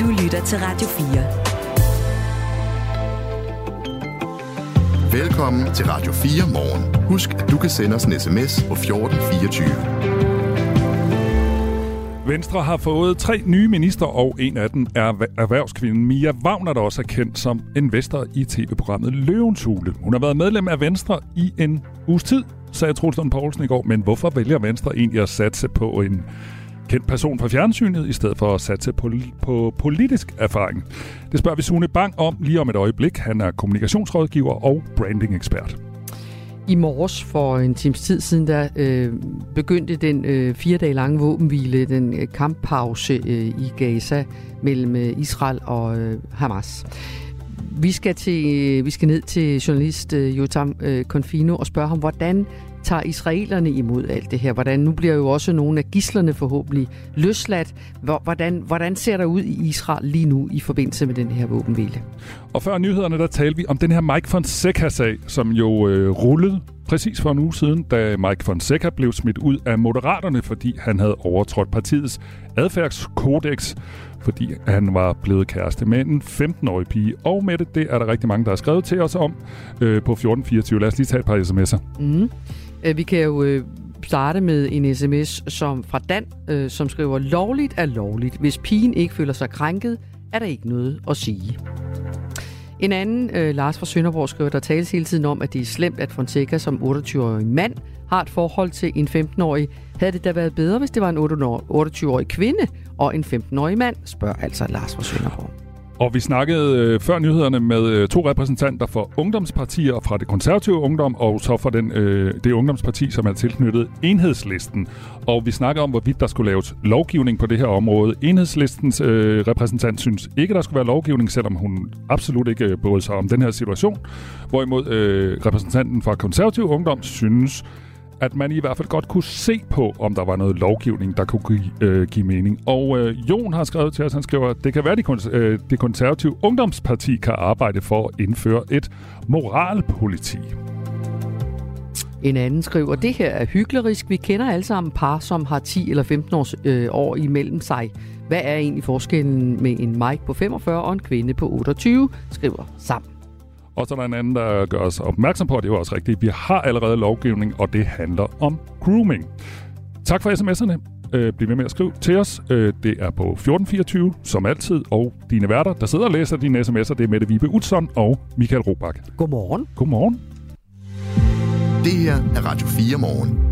Du lytter til Radio 4. Velkommen til Radio 4 morgen. Husk, at du kan sende os en sms på 1424. Venstre har fået tre nye minister, og en af dem er erhvervskvinden Mia Wagner, der også er kendt som investor i tv-programmet Løvens Hule. Hun har været medlem af Venstre i en uges tid, sagde Troels Poulsen i går. Men hvorfor vælger Venstre egentlig at satse på en kendt person fra fjernsynet, i stedet for at satse på, på politisk erfaring? Det spørger vi Sune Bang om lige om et øjeblik. Han er kommunikationsrådgiver og branding-ekspert. I morges for en times tid siden, der øh, begyndte den øh, fire dage lange våbenhvile, den øh, kamppause øh, i Gaza mellem øh, Israel og øh, Hamas. Vi skal, til, øh, vi skal ned til journalist øh, Jotam øh, Confino og spørge ham, hvordan tager israelerne imod alt det her? Hvordan, nu bliver jo også nogle af gislerne forhåbentlig løsladt. Hvordan, hvordan ser der ud i Israel lige nu i forbindelse med den her våbenhvile? Og før nyhederne, der talte vi om den her Mike Fonseca-sag, som jo øh, rullede præcis for en uge siden, da Mike Fonseca blev smidt ud af Moderaterne, fordi han havde overtrådt partiets adfærdskodex, fordi han var blevet kæreste med en 15-årig pige. Og med det, det er der rigtig mange, der har skrevet til os om øh, på 1424. Lad os lige tage et par sms'er. Mm. Øh, vi kan jo øh, starte med en sms som fra Dan, øh, som skriver, lovligt er lovligt. Hvis pigen ikke føler sig krænket, er der ikke noget at sige. En anden, øh, Lars fra Sønderborg, skriver, der tales hele tiden om, at det er slemt, at Fonseca som 28-årig mand har et forhold til en 15-årig. Havde det da været bedre, hvis det var en 28-årig kvinde og en 15-årig mand, spørger altså Lars fra Sønderborg. Og vi snakkede øh, før nyhederne med øh, to repræsentanter for ungdomspartier fra det konservative ungdom, og så fra den, øh, det ungdomsparti, som er tilknyttet enhedslisten. Og vi snakkede om, hvorvidt der skulle laves lovgivning på det her område. Enhedslistens øh, repræsentant synes ikke, der skulle være lovgivning, selvom hun absolut ikke øh, brød sig om den her situation. Hvorimod øh, repræsentanten fra konservativ ungdom synes, at man i hvert fald godt kunne se på, om der var noget lovgivning, der kunne give, øh, give mening. Og øh, Jon har skrevet til os, han skriver, at det kan være, at de, kons- øh, det konservative ungdomsparti kan arbejde for at indføre et moralpoliti. En anden skriver, det her er hyklerisk. Vi kender alle sammen par, som har 10 eller 15 års, øh, år imellem sig. Hvad er egentlig forskellen med en Mike på 45 og en kvinde på 28, skriver sammen. Og så er der en anden, der gør os opmærksom på, at det er også rigtigt. Vi har allerede lovgivning, og det handler om grooming. Tak for sms'erne. Øh, bliv ved med at skrive til os. Øh, det er på 1424, som altid. Og dine værter, der sidder og læser dine sms'er, det er Mette Vibe Utzon og Michael Robach. Godmorgen. Godmorgen. Det her er Radio 4 morgen.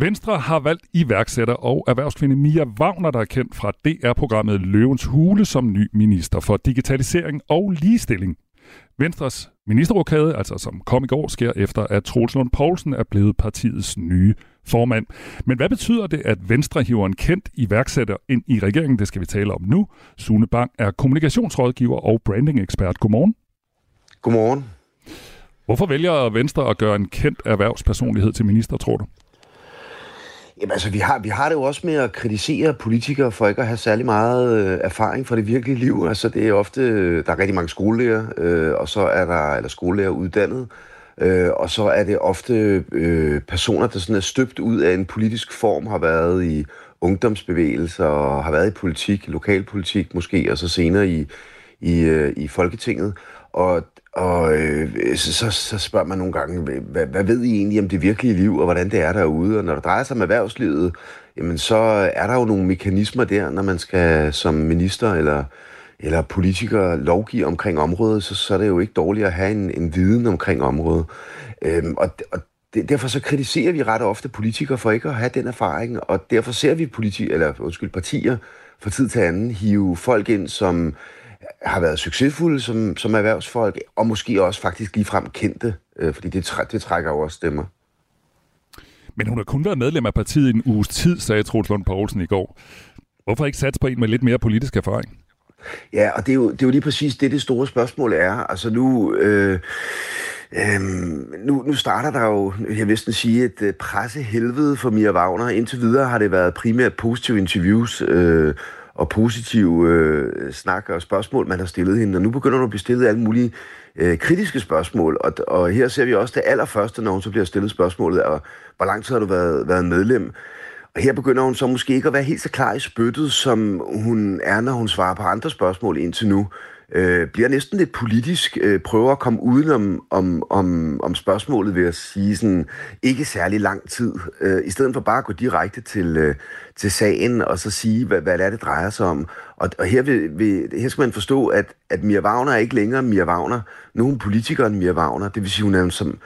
Venstre har valgt iværksætter og erhvervskvinde Mia Wagner, der er kendt fra DR-programmet Løvens Hule som ny minister for digitalisering og ligestilling. Venstres ministerrokade, altså som kom i går, sker efter, at Troels Lund Poulsen er blevet partiets nye formand. Men hvad betyder det, at Venstre hiver en kendt iværksætter ind i regeringen? Det skal vi tale om nu. Sune Bang er kommunikationsrådgiver og branding-ekspert. Godmorgen. Godmorgen. Hvorfor vælger Venstre at gøre en kendt erhvervspersonlighed til minister, tror du? Jamen altså, vi har, vi har det jo også med at kritisere politikere for ikke at have særlig meget øh, erfaring fra det virkelige liv. Altså, det er ofte, øh, der er rigtig mange skolelærer, øh, og så er der, eller skolelærer uddannet, øh, og så er det ofte øh, personer, der sådan er støbt ud af en politisk form, har været i ungdomsbevægelser, og har været i politik, lokalpolitik måske, og så senere i, i, øh, i Folketinget. Og og øh, så, så spørger man nogle gange, hvad, hvad ved I egentlig om det virkelige liv, og hvordan det er derude? Og når det drejer sig om erhvervslivet, jamen så er der jo nogle mekanismer der, når man skal som minister eller, eller politiker lovgive omkring området, så, så er det jo ikke dårligt at have en, en viden omkring området. Øhm, og, og det, derfor så kritiserer vi ret ofte politikere for ikke at have den erfaring, og derfor ser vi politi eller, undskyld, partier fra tid til anden hive folk ind, som har været succesfulde som, som erhvervsfolk, og måske også faktisk ligefrem kendte, øh, fordi det, træ, det trækker jo også stemmer. Men hun har kun været medlem af partiet i en uges tid, sagde Troels Lund Poulsen i går. Hvorfor ikke satse på en med lidt mere politisk erfaring? Ja, og det er jo, det er jo lige præcis det, det store spørgsmål er. Altså nu... Øh, Øhm, nu, nu starter der jo, jeg vil sige, et uh, pressehelvede for Mia Wagner. Indtil videre har det været primært positive interviews, øh, og positive øh, snak og spørgsmål, man har stillet hende. Og nu begynder hun at blive stillet alle mulige øh, kritiske spørgsmål. Og, og her ser vi også det allerførste, når hun så bliver stillet spørgsmålet, og hvor lang tid har du været, været medlem? og her begynder hun så måske ikke at være helt så klar i spyttet, som hun er, når hun svarer på andre spørgsmål indtil nu øh, bliver næsten lidt politisk, øh, prøver at komme udenom om, om, om spørgsmålet ved at sige sådan, ikke særlig lang tid, øh, i stedet for bare at gå direkte til, øh, til sagen og så sige, hvad, hvad det er, det drejer sig om. Og, og her, vil, vil, her skal man forstå, at, at Mia Wagner er ikke længere Mia Wagner. Nu er hun politiker end Mia Wagner. Det vil sige, hun er som,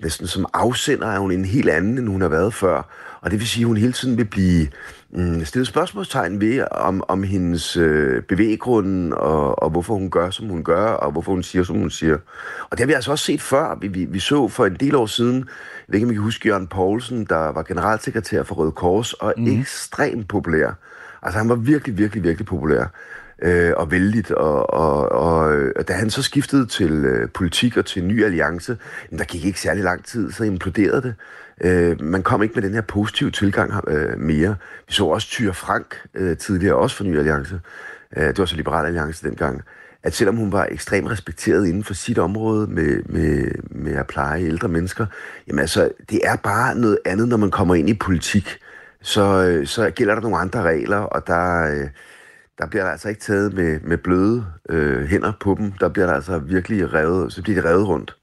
næsten som afsender er hun en helt anden, end hun har været før. Og det vil sige, at hun hele tiden vil blive mm, stillet spørgsmålstegn ved, om, om hendes øh, bevæggrund, og, og hvorfor hun gør, som hun gør, og hvorfor hun siger, som hun siger. Og det har vi altså også set før. Vi, vi, vi så for en del år siden, jeg ved ikke, om I kan huske Jørgen Poulsen, der var generalsekretær for Røde Kors, og mm. ekstremt populær. Altså han var virkelig, virkelig, virkelig populær øh, og vældigt, og, og, og, og da han så skiftede til øh, politik og til en ny alliance, jamen, der gik ikke særlig lang tid, så imploderede det. Øh, man kom ikke med den her positive tilgang øh, mere. Vi så også Tyre Frank øh, tidligere, også for Ny Alliance. Øh, det var så Liberal Alliance dengang. At selvom hun var ekstremt respekteret inden for sit område med, med, med at pleje ældre mennesker, jamen altså, det er bare noget andet, når man kommer ind i politik. Så, øh, så gælder der nogle andre regler, og der, øh, der bliver der altså ikke taget med, med bløde øh, hænder på dem. Der bliver der altså virkelig revet, så bliver de revet rundt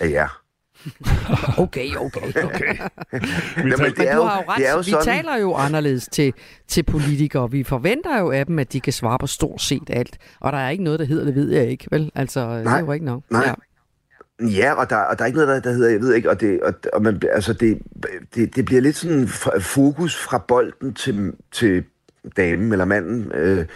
af jer. okay, okay, okay. Men det er jo, har jo ret. Det er jo vi sådan... taler jo anderledes til, til politikere. Vi forventer jo af dem, at de kan svare på stort set alt. Og der er ikke noget, der hedder, det ved jeg ikke, vel? Altså, nej, det er jo ikke nok. Nej. Ja. Ja, og der, og der er ikke noget, der, der hedder, jeg ved ikke, og, det, og, og man, altså det, det, det bliver lidt sådan fokus fra bolden til, til damen eller manden. Øh,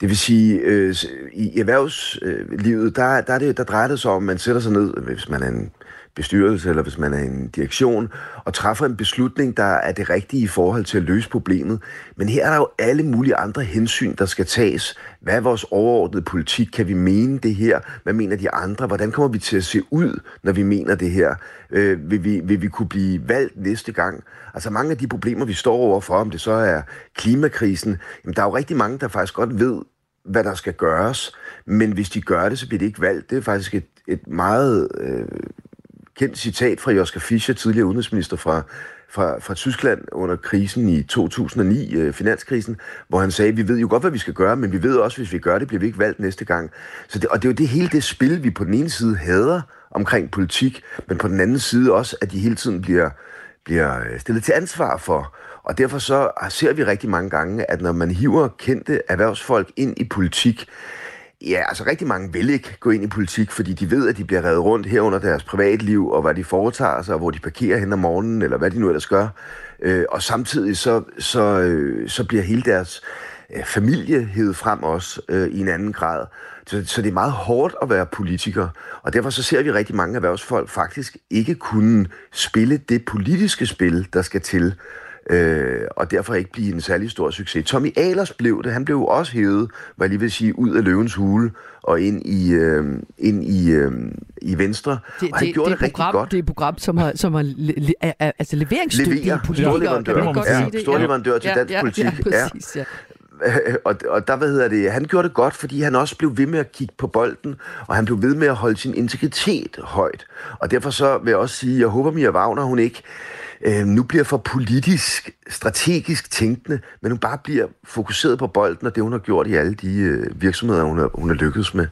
det vil sige, øh, i erhvervslivet, der, der, er det, der drejer det sig om, at man sætter sig ned, hvis man er en bestyrelse, eller hvis man er en direktion, og træffer en beslutning, der er det rigtige i forhold til at løse problemet. Men her er der jo alle mulige andre hensyn, der skal tages. Hvad er vores overordnede politik? Kan vi mene det her? Hvad mener de andre? Hvordan kommer vi til at se ud, når vi mener det her? Øh, vil, vi, vil vi kunne blive valgt næste gang? Altså mange af de problemer, vi står overfor, om det så er klimakrisen, jamen der er jo rigtig mange, der faktisk godt ved, hvad der skal gøres, men hvis de gør det, så bliver de ikke valgt. Det er faktisk et, et meget øh, kendt citat fra Joschka Fischer, tidligere udenrigsminister fra, fra, fra Tyskland under krisen i 2009, øh, finanskrisen, hvor han sagde, vi ved jo godt, hvad vi skal gøre, men vi ved også, hvis vi gør det, bliver vi ikke valgt næste gang. Så det, og det er jo det hele det spil, vi på den ene side hader omkring politik, men på den anden side også, at de hele tiden bliver, bliver øh, stillet til ansvar for. Og derfor så ser vi rigtig mange gange, at når man hiver kendte erhvervsfolk ind i politik, Ja, altså rigtig mange vil ikke gå ind i politik, fordi de ved, at de bliver reddet rundt her under deres privatliv, og hvad de foretager sig, og hvor de parkerer hen om morgenen, eller hvad de nu ellers gør. Øh, og samtidig så, så, øh, så bliver hele deres øh, familie hævet frem også øh, i en anden grad. Så, så det er meget hårdt at være politiker, og derfor så ser vi rigtig mange erhvervsfolk faktisk ikke kunne spille det politiske spil, der skal til øh, og derfor ikke blive en særlig stor succes. Tommy Ahlers blev det. Han blev jo også hævet, hvad jeg lige vil sige, ud af løvens hule og ind i, øh, ind i, øh, i Venstre. Det, og han det, gjorde det, det rigtig program, godt. Det er et program, som har, som har le, le, altså leveringsdygtige politikere. Storleverandør, ja, storleverandør til ja, dansk ja, politik. Ja, præcis, ja og, og der, hvad hedder det, han gjorde det godt, fordi han også blev ved med at kigge på bolden, og han blev ved med at holde sin integritet højt. Og derfor så vil jeg også sige, jeg håber, Mia Wagner, hun ikke øh, nu bliver for politisk, strategisk tænkende, men hun bare bliver fokuseret på bolden og det, hun har gjort i alle de øh, virksomheder, hun har, hun har lykkedes med.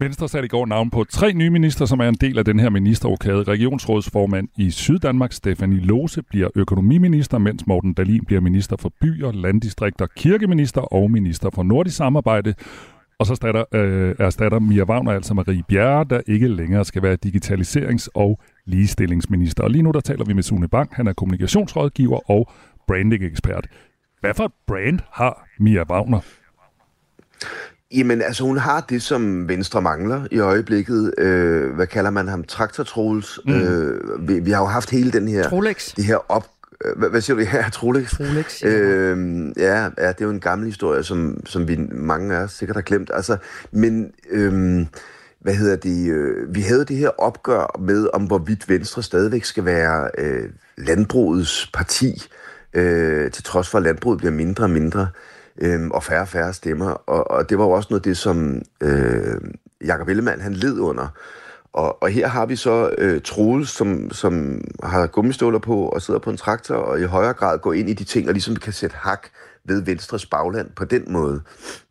Venstre satte i går navn på tre nye minister, som er en del af den her ministerrokade. Regionsrådsformand i Syddanmark, Stefanie Lose, bliver økonomiminister, mens Morten Dalin bliver minister for byer, landdistrikter, kirkeminister og minister for nordisk samarbejde. Og så erstatter, øh, erstatter Mia Wagner altså Marie Bjerre, der ikke længere skal være digitaliserings- og ligestillingsminister. Og lige nu der taler vi med Sune Bang. Han er kommunikationsrådgiver og branding-ekspert. Hvad for et brand har Mia Wagner? Jamen, altså hun har det, som Venstre mangler i øjeblikket. Øh, hvad kalder man ham? Traktor Mm. Øh, vi, vi har jo haft hele den her... Trolex. Det her op, øh, hvad, hvad siger du? Ja, Trolex. Trolex, ja. Øh, ja, ja, det er jo en gammel historie, som, som vi mange af os sikkert har glemt. Altså, men øh, hvad hedder det, øh, vi havde det her opgør med, om hvorvidt Venstre stadigvæk skal være øh, landbrugets parti, øh, til trods for, at landbruget bliver mindre og mindre, øh, Øhm, og færre og færre stemmer. Og, og det var jo også noget af det, som øh, Jakob Ellemann han led under. og, og her har vi så øh, Troels, som, som har gummiståler på og sidder på en traktor, og i højere grad går ind i de ting, og ligesom kan sætte hak ved Venstres bagland på den måde.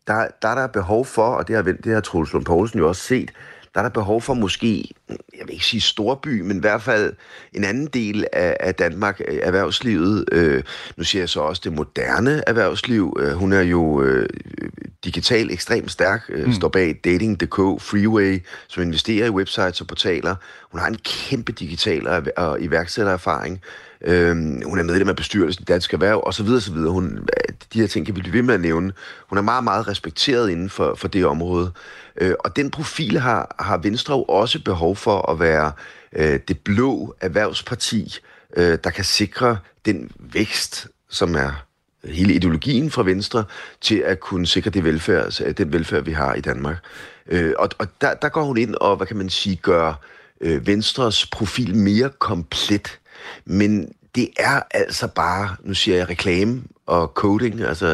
Der, der er der behov for, og det har, det har Troels Lund Poulsen jo også set, der er der behov for måske, jeg vil ikke sige storby, men i hvert fald en anden del af, af Danmark, øh, erhvervslivet. Øh, nu siger jeg så også det moderne erhvervsliv. Øh, hun er jo øh, digital ekstremt stærk, øh, mm. står bag Dating.dk, Freeway, som investerer i websites og portaler. Hun har en kæmpe digital og, og iværksættererfaring. Øh, hun er medlem af bestyrelsen i Dansk Erhverv, og så videre, så videre. Hun, de her ting kan vi blive ved med at nævne. Hun er meget, meget respekteret inden for, for det område. Øh, og den profil har, har Venstre jo også behov for at være øh, det blå erhvervsparti, øh, der kan sikre den vækst, som er hele ideologien fra Venstre, til at kunne sikre det velfærd, altså, den velfærd, vi har i Danmark. Øh, og og der, der går hun ind og, hvad kan man sige, gør øh, Venstres profil mere komplet. Men det er altså bare, nu siger jeg reklame og coding, altså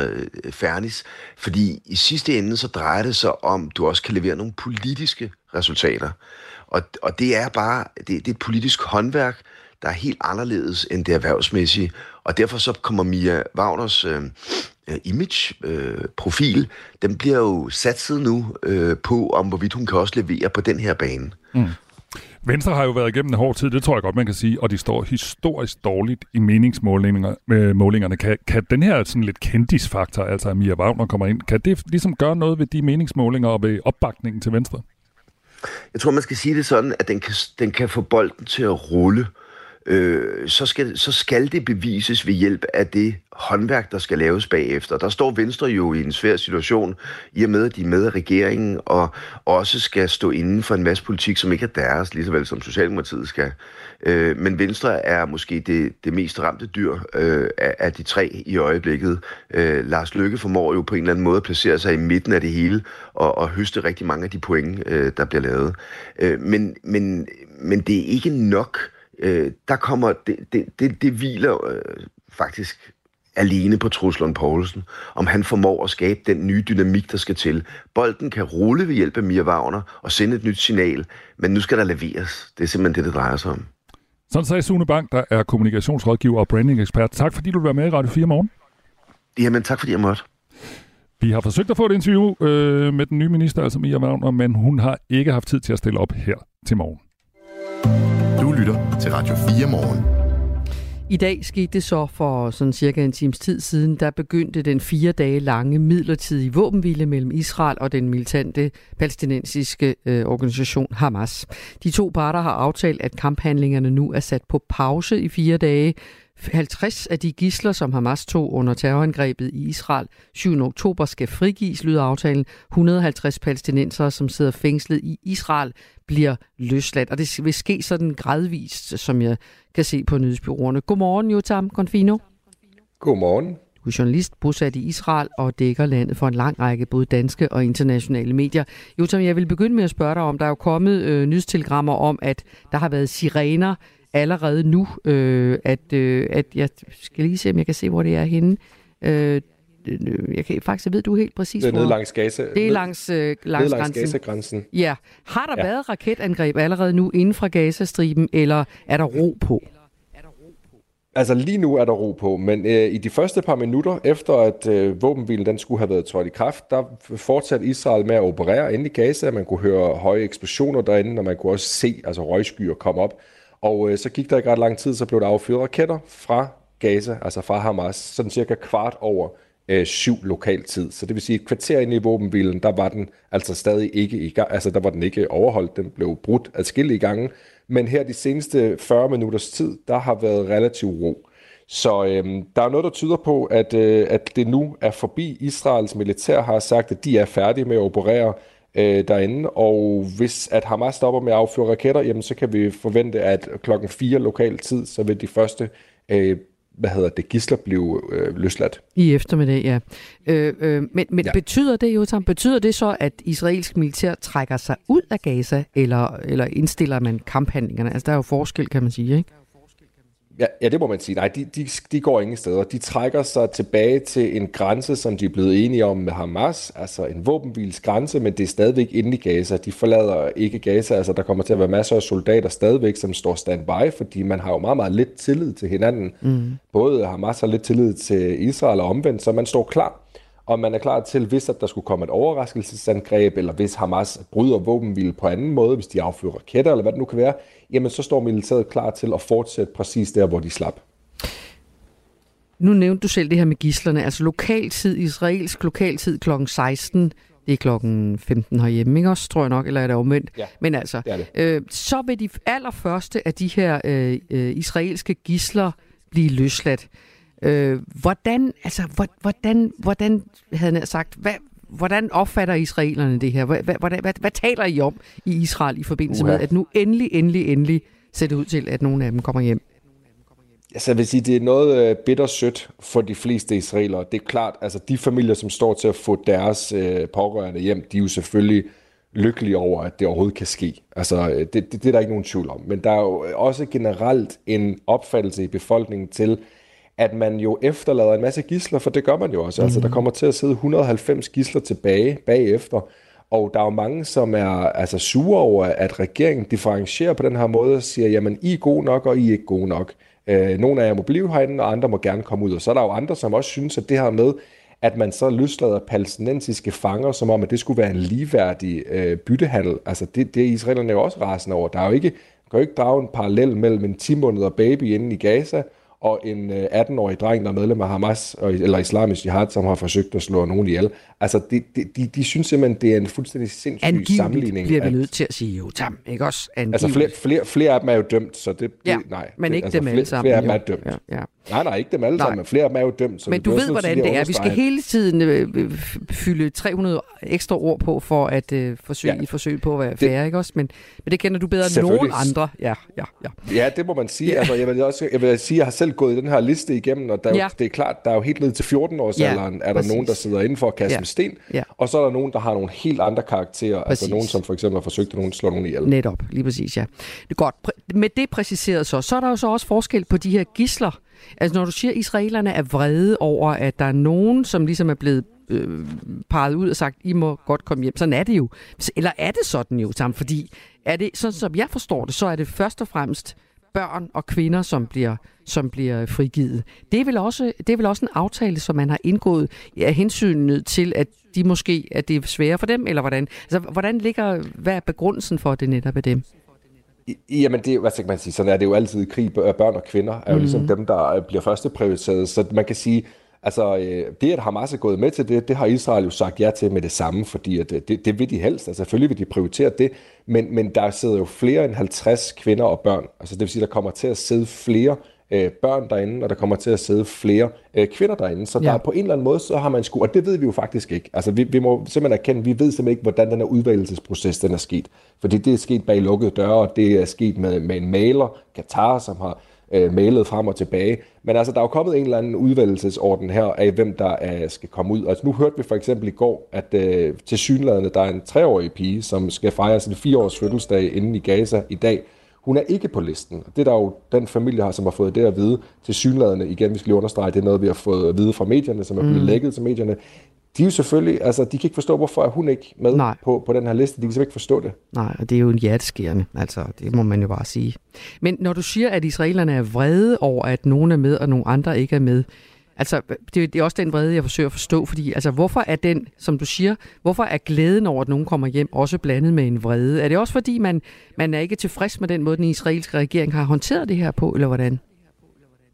øh, fernis, fordi i sidste ende så drejer det sig om, at du også kan levere nogle politiske resultater. Og, og det er bare, det, det er et politisk håndværk, der er helt anderledes end det erhvervsmæssige. Og derfor så kommer Mia Wagners øh, image-profil, øh, øh den bliver jo satset nu øh, på, om hvorvidt hun kan også levere på den her bane. Mm. Venstre har jo været igennem en hård tid, det tror jeg godt, man kan sige, og de står historisk dårligt i meningsmålingerne. Øh, kan, kan den her sådan lidt kendisfaktor, altså at Mia Wagner kommer ind, kan det ligesom gøre noget ved de meningsmålinger og ved opbakningen til Venstre? Jeg tror, man skal sige det sådan, at den kan, den kan få bolden til at rulle øh, øh, så, skal, så skal det bevises ved hjælp af det håndværk, der skal laves bagefter. Der står Venstre jo i en svær situation, i og med, at de er med af regeringen, og også skal stå inden for en masse politik, som ikke er deres, lige så vel som Socialdemokratiet skal. Øh, men Venstre er måske det, det mest ramte dyr øh, af, af de tre i øjeblikket. Øh, Lars Løkke formår jo på en eller anden måde at placere sig i midten af det hele, og, og høste rigtig mange af de point, øh, der bliver lavet. Øh, men, men, men det er ikke nok øh, der kommer, det, det, det, det hviler øh, faktisk alene på Truslund Poulsen, om han formår at skabe den nye dynamik, der skal til. Bolden kan rulle ved hjælp af Mia Wagner og sende et nyt signal, men nu skal der leveres. Det er simpelthen det, det drejer sig om. Sådan sagde Sune Bank, der er kommunikationsrådgiver og branding-ekspert. Tak fordi du var med i Radio 4 morgen. Jamen tak fordi jeg måtte. Vi har forsøgt at få et interview øh, med den nye minister, altså Mia Wagner, men hun har ikke haft tid til at stille op her til morgen. Lytter til Radio 4 morgen. I dag skete det så for sådan cirka en times tid siden, der begyndte den fire dage lange midlertidige våbenhvile mellem Israel og den militante palæstinensiske øh, organisation Hamas. De to parter har aftalt, at kamphandlingerne nu er sat på pause i fire dage, 50 af de gisler, som Hamas tog under terrorangrebet i Israel 7. oktober, skal frigives, lyder aftalen. 150 palæstinenser, som sidder fængslet i Israel, bliver løsladt. Og det vil ske sådan gradvist, som jeg kan se på nyhedsbyråerne. Godmorgen, Jotam Confino. Godmorgen. Du er journalist bosat i Israel og dækker landet for en lang række både danske og internationale medier. Jotam, jeg vil begynde med at spørge dig om, der er jo kommet øh, nyhedstelegrammer om, at der har været sirener allerede nu, øh, at, øh, at jeg skal lige se, om jeg kan se, hvor det er henne. Øh, jeg kan faktisk ved du helt præcis Det er nede langs Gaza. Det er langs, øh, langs, langs Gaza-grænsen. Ja. Har der ja. været raketangreb allerede nu inden fra Gaza-striben, eller er der ro på? Altså lige nu er der ro på, men øh, i de første par minutter efter at øh, våbenhvilen den skulle have været trådt i kraft, der fortsatte Israel med at operere inde i Gaza. Man kunne høre høje eksplosioner derinde, og man kunne også se altså røgskyer komme op. Og øh, så gik der ikke ret lang tid, så blev der affyret raketter fra Gaza, altså fra Hamas, sådan cirka kvart over øh, syv lokal tid. Så det vil sige, et kvarter ind i våbenbilen, der var den altså stadig ikke i gang, altså der var den ikke overholdt, den blev brudt adskillige gange. Men her de seneste 40 minutters tid, der har været relativ ro. Så øhm, der er noget, der tyder på, at, øh, at det nu er forbi. Israels militær har sagt, at de er færdige med at operere øh, derinde, og hvis at Hamas stopper med at affyre raketter, jamen så kan vi forvente, at klokken 4 lokal tid, så vil de første øh, hvad hedder det, gisler blive øh, løsladt. I eftermiddag, ja. Øh, øh, men men ja. betyder det jo, Tom, betyder det så, at israelsk militær trækker sig ud af Gaza, eller, eller indstiller man kamphandlingerne? Altså, der er jo forskel, kan man sige, ikke? Ja, ja, det må man sige. Nej, de, de, de går ingen steder. De trækker sig tilbage til en grænse, som de er blevet enige om med Hamas, altså en våbenhvils grænse, men det er stadigvæk inde i Gaza. De forlader ikke Gaza, altså der kommer til at være masser af soldater stadigvæk, som står standby, fordi man har jo meget, meget lidt tillid til hinanden. Mm. Både Hamas har lidt tillid til Israel og omvendt, så man står klar og man er klar til, hvis at der skulle komme et overraskelsesangreb, eller hvis Hamas bryder våbenhvile på anden måde, hvis de affyrer raketter, eller hvad det nu kan være, jamen så står militæret klar til at fortsætte præcis der, hvor de slap. Nu nævnte du selv det her med gislerne, altså lokaltid, israelsk lokaltid kl. 16, det er klokken 15 herhjemme, ikke også, tror jeg nok, eller er det omvendt? Ja, Men altså, det det. Øh, så vil de allerførste af de her øh, øh, israelske gisler blive løsladt. Øh, hvordan, altså, hvordan, hvordan, havde jeg sagt, hvad, hvordan opfatter israelerne det her? Hvad, hvad, hvad, hvad taler I om i Israel i forbindelse uh-huh. med, at nu endelig, endelig, endelig ser det ud til, at nogle af dem kommer hjem? Altså, jeg vil sige, det er noget øh, bittersødt for de fleste israelere. Det er klart, altså de familier, som står til at få deres øh, pårørende hjem, de er jo selvfølgelig lykkelige over, at det overhovedet kan ske. Altså, øh, det, det, det er der ikke nogen tvivl om. Men der er jo også generelt en opfattelse i befolkningen til, at man jo efterlader en masse gisler, for det gør man jo også. Mm. Altså, der mhm. kommer til at sidde 190 gisler tilbage bagefter, og der er jo mange, som er altså, sure over, at regeringen differentierer på den her måde og siger, jamen, I er gode nok, og I er ikke gode nok. Øh, nogle af jer må blive herinde, og andre må gerne komme ud. Og så er der jo andre, som også synes, at det her med, at man så løslader palæstinensiske fanger, som om, at det skulle være en ligeværdig øh, byttehandel. Altså, det, det er israelerne jo også rasende over. Der er jo ikke, man kan jo ikke drage en parallel mellem en 10 måneder baby inde i Gaza, og en øh, 18-årig dreng, der er medlem af Hamas, eller islamisk jihad, som har forsøgt at slå nogen ihjel. Altså, de, de, de, de synes simpelthen, det er en fuldstændig sindssyg Angiveligt sammenligning. bliver vi nødt til at sige jo, tam, ikke også? Angiveligt. Altså, flere, flere, flere af dem er jo dømt, så det, ja, det nej. men det, ikke altså, dem alle sammen. Flere af dem er dømt. Ja, ja. Nej, nej, ikke dem alle nej. sammen, men flere af dem er jo dømt. Så men du ved, hvordan det er. Vi skal hele tiden øh, fylde 300 ekstra ord på, for at øh, forsøge, ja. forsøge på at være færre, ikke også? Men, men det kender du bedre end nogen andre. Ja, ja, ja. ja det må man sige. Ja. Altså, jeg, vil også, jeg vil sige, jeg har selv gået den her liste igennem, og der, ja. det er klart, der er jo helt ned til 14-årsalderen, ja, er der nogen, der sidder inden for at kaste ja. med sten, ja. og så er der nogen, der har nogle helt andre karakterer. Præcis. Altså nogen, som for eksempel har forsøgt at nogen slå nogen ihjel. Netop, lige præcis, ja. Det er godt. Med det præciseret så, så er der jo så også forskel på de her gisler, Altså når du siger, at israelerne er vrede over, at der er nogen, som ligesom er blevet øh, peget ud og sagt, I må godt komme hjem. Sådan er det jo. Eller er det sådan jo sammen? Fordi er det, sådan som jeg forstår det, så er det først og fremmest børn og kvinder, som bliver, som bliver frigivet. Det er, vel også, det er vel også en aftale, som man har indgået af hensynet til, at de måske, at det er sværere for dem, eller hvordan? Altså, hvordan ligger, hvad er begrundelsen for, at det netop er dem? Jamen, det, hvad skal man sige, sådan er det jo altid i krig. Børn og kvinder er jo mm. ligesom dem, der øh, bliver første prioriteret. Så man kan sige, altså øh, det, at Hamas er gået med til det, det har Israel jo sagt ja til med det samme, fordi at øh, det, det vil de helst. Altså selvfølgelig vil de prioritere det, men, men der sidder jo flere end 50 kvinder og børn. Altså det vil sige, der kommer til at sidde flere øh, børn derinde, og der kommer til at sidde flere øh, kvinder derinde. Så ja. der på en eller anden måde, så har man sgu, og det ved vi jo faktisk ikke. Altså vi, vi må simpelthen erkende, vi ved simpelthen ikke, hvordan den her udvalgelsesproces den er sket. Fordi det er sket bag lukkede døre, og det er sket med, med en maler, Katar, som har øh, mailet frem og tilbage. Men altså, der er jo kommet en eller anden udvalgelsesorden her af, hvem der øh, skal komme ud. Altså, nu hørte vi for eksempel i går, at øh, til synlædende, der er en treårig pige, som skal fejre sin fireårs fødselsdag inde i Gaza i dag. Hun er ikke på listen. Det er der jo den familie har, som har fået det at vide til synlædende. Igen, vi skal lige understrege, det er noget, vi har fået at vide fra medierne, som er blevet mm. lækket til medierne. De er jo selvfølgelig, altså de kan ikke forstå, hvorfor er hun ikke med Nej. på, på den her liste. De kan simpelthen ikke forstå det. Nej, og det er jo en hjerteskærende, altså det må man jo bare sige. Men når du siger, at israelerne er vrede over, at nogen er med, og nogle andre ikke er med, Altså, det, det er også den vrede, jeg forsøger at forstå, fordi altså, hvorfor er den, som du siger, hvorfor er glæden over, at nogen kommer hjem, også blandet med en vrede? Er det også fordi, man, man er ikke tilfreds med den måde, den israelske regering har håndteret det her på, eller hvordan?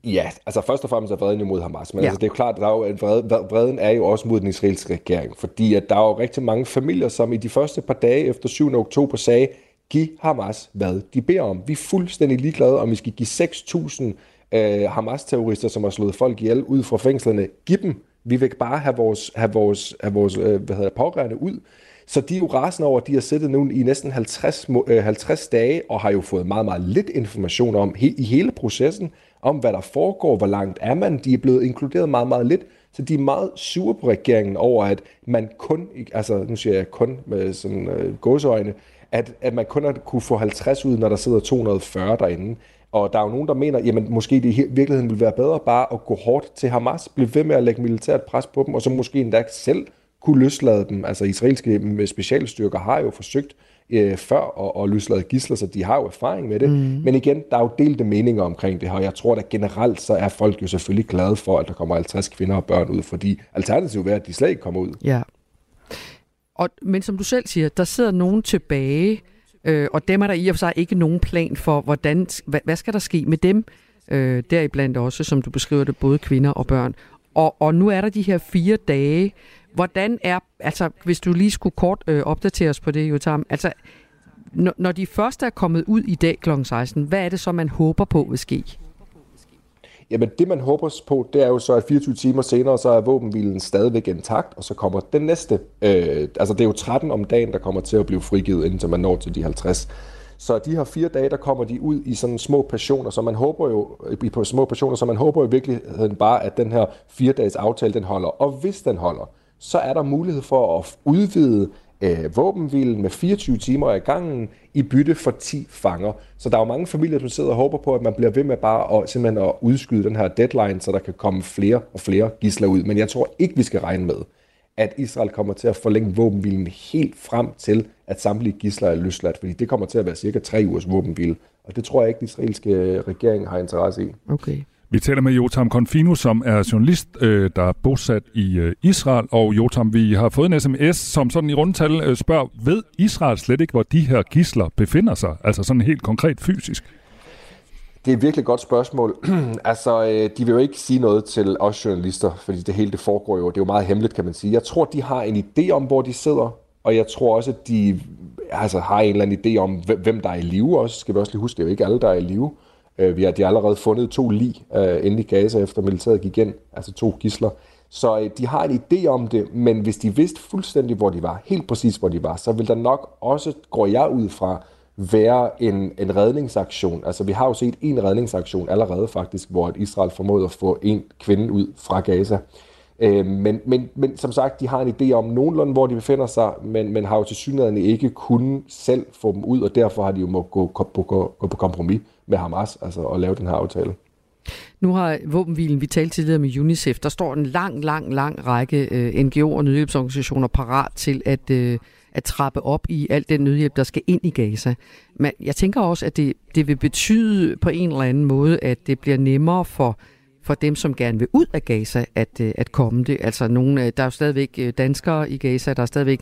Ja, altså først og fremmest er vreden imod Hamas, men ja. altså, det er jo klart, at der er jo, at vrede, vreden er jo også mod den israelske regering, fordi at der er jo rigtig mange familier, som i de første par dage efter 7. oktober sagde, giv Hamas, hvad de beder om. Vi er fuldstændig ligeglade, om vi skal give 6.000 øh, Hamas-terrorister, som har slået folk ihjel ud fra fængslerne. Giv dem. Vi vil bare have vores, have vores, have vores øh, hvad hedder, pårørende ud. Så de er jo rasende over, at de har siddet nu i næsten 50, øh, 50 dage, og har jo fået meget, meget lidt information om he, i hele processen, om hvad der foregår, hvor langt er man. De er blevet inkluderet meget, meget lidt. Så de er meget sure på regeringen over, at man kun, altså nu siger jeg kun med sådan øh, gåseøjne, at, at man kun har kunne få 50 ud, når der sidder 240 derinde. Og der er jo nogen, der mener, jamen måske det i virkeligheden ville være bedre bare at gå hårdt til Hamas, blive ved med at lægge militært pres på dem, og så måske endda selv kunne løslade dem. Altså israelske specialstyrker har jo forsøgt øh, før at, at løslade gisler, så de har jo erfaring med det. Mm. Men igen, der er jo delte meninger omkring det her, og jeg tror at generelt så er folk jo selvfølgelig glade for, at der kommer 50 kvinder og børn ud, fordi alternativet er, at de slet ikke kommer ud. Ja. Og, men som du selv siger, der sidder nogen tilbage, øh, og dem er der i og for sig ikke nogen plan for, hvordan, hvad, hvad skal der ske med dem, øh, deriblandt også, som du beskriver det, både kvinder og børn. Og, og nu er der de her fire dage. Hvordan er, altså hvis du lige skulle kort øh, opdatere os på det, Jotam, altså når, når de første er kommet ud i dag kl. 16, hvad er det så, man håber på vil ske? Jamen det man håber på, det er jo så, at 24 timer senere, så er våbenhvilen stadigvæk intakt, og så kommer den næste. Øh, altså det er jo 13 om dagen, der kommer til at blive frigivet, indtil man når til de 50. Så de her fire dage, der kommer de ud i sådan små passioner, så man håber jo, i på små passioner, så man håber jo i virkeligheden bare, at den her fire dages aftale, den holder. Og hvis den holder, så er der mulighed for at udvide øh, våbenhvilen med 24 timer i gangen i bytte for 10 fanger. Så der er jo mange familier, som sidder og håber på, at man bliver ved med bare at, simpelthen at udskyde den her deadline, så der kan komme flere og flere gisler ud. Men jeg tror ikke, vi skal regne med, at Israel kommer til at forlænge våbenhvilen helt frem til, at samtlige gisler er løsladt, fordi det kommer til at være cirka tre ugers våbenhvile. Og det tror jeg ikke, den israelske regering har interesse i. Okay. Vi taler med Jotam Konfino, som er journalist, øh, der er bosat i øh, Israel. Og Jotam, vi har fået en sms, som sådan i rundtal øh, spørger, ved Israel slet ikke, hvor de her gisler befinder sig? Altså sådan helt konkret fysisk. Det er et virkelig godt spørgsmål. altså, øh, de vil jo ikke sige noget til os journalister, fordi det hele det foregår jo, det er jo meget hemmeligt, kan man sige. Jeg tror, de har en idé om, hvor de sidder, og jeg tror også, at de altså, har en eller anden idé om, hvem der er i live også. Skal vi også lige huske, det er jo ikke alle, der er i live. Øh, vi har, de har allerede fundet to lig øh, inde i Gaza, efter militæret gik ind, altså to gisler. Så øh, de har en idé om det, men hvis de vidste fuldstændig, hvor de var, helt præcis hvor de var, så vil der nok også, går jeg ud fra, være en, en redningsaktion. Altså vi har jo set en redningsaktion allerede faktisk, hvor Israel formåede at få en kvinde ud fra Gaza. Øh, men, men, men som sagt, de har en idé om nogenlunde, hvor de befinder sig, men, men har jo til synligheden ikke kunnet selv få dem ud, og derfor har de jo må gå, gå, gå, gå på kompromis med Hamas, altså og lave den her aftale. Nu har våbenhvilen, vi talte tidligere med UNICEF, der står en lang, lang, lang række øh, NGO'er og nødhjælpsorganisationer parat til at, øh, at trappe op i al den nødhjælp, der skal ind i Gaza. Men jeg tænker også, at det, det vil betyde på en eller anden måde, at det bliver nemmere for for dem, som gerne vil ud af Gaza, at, øh, at komme det. Altså nogle, øh, der er jo stadigvæk øh, danskere i Gaza, der er stadigvæk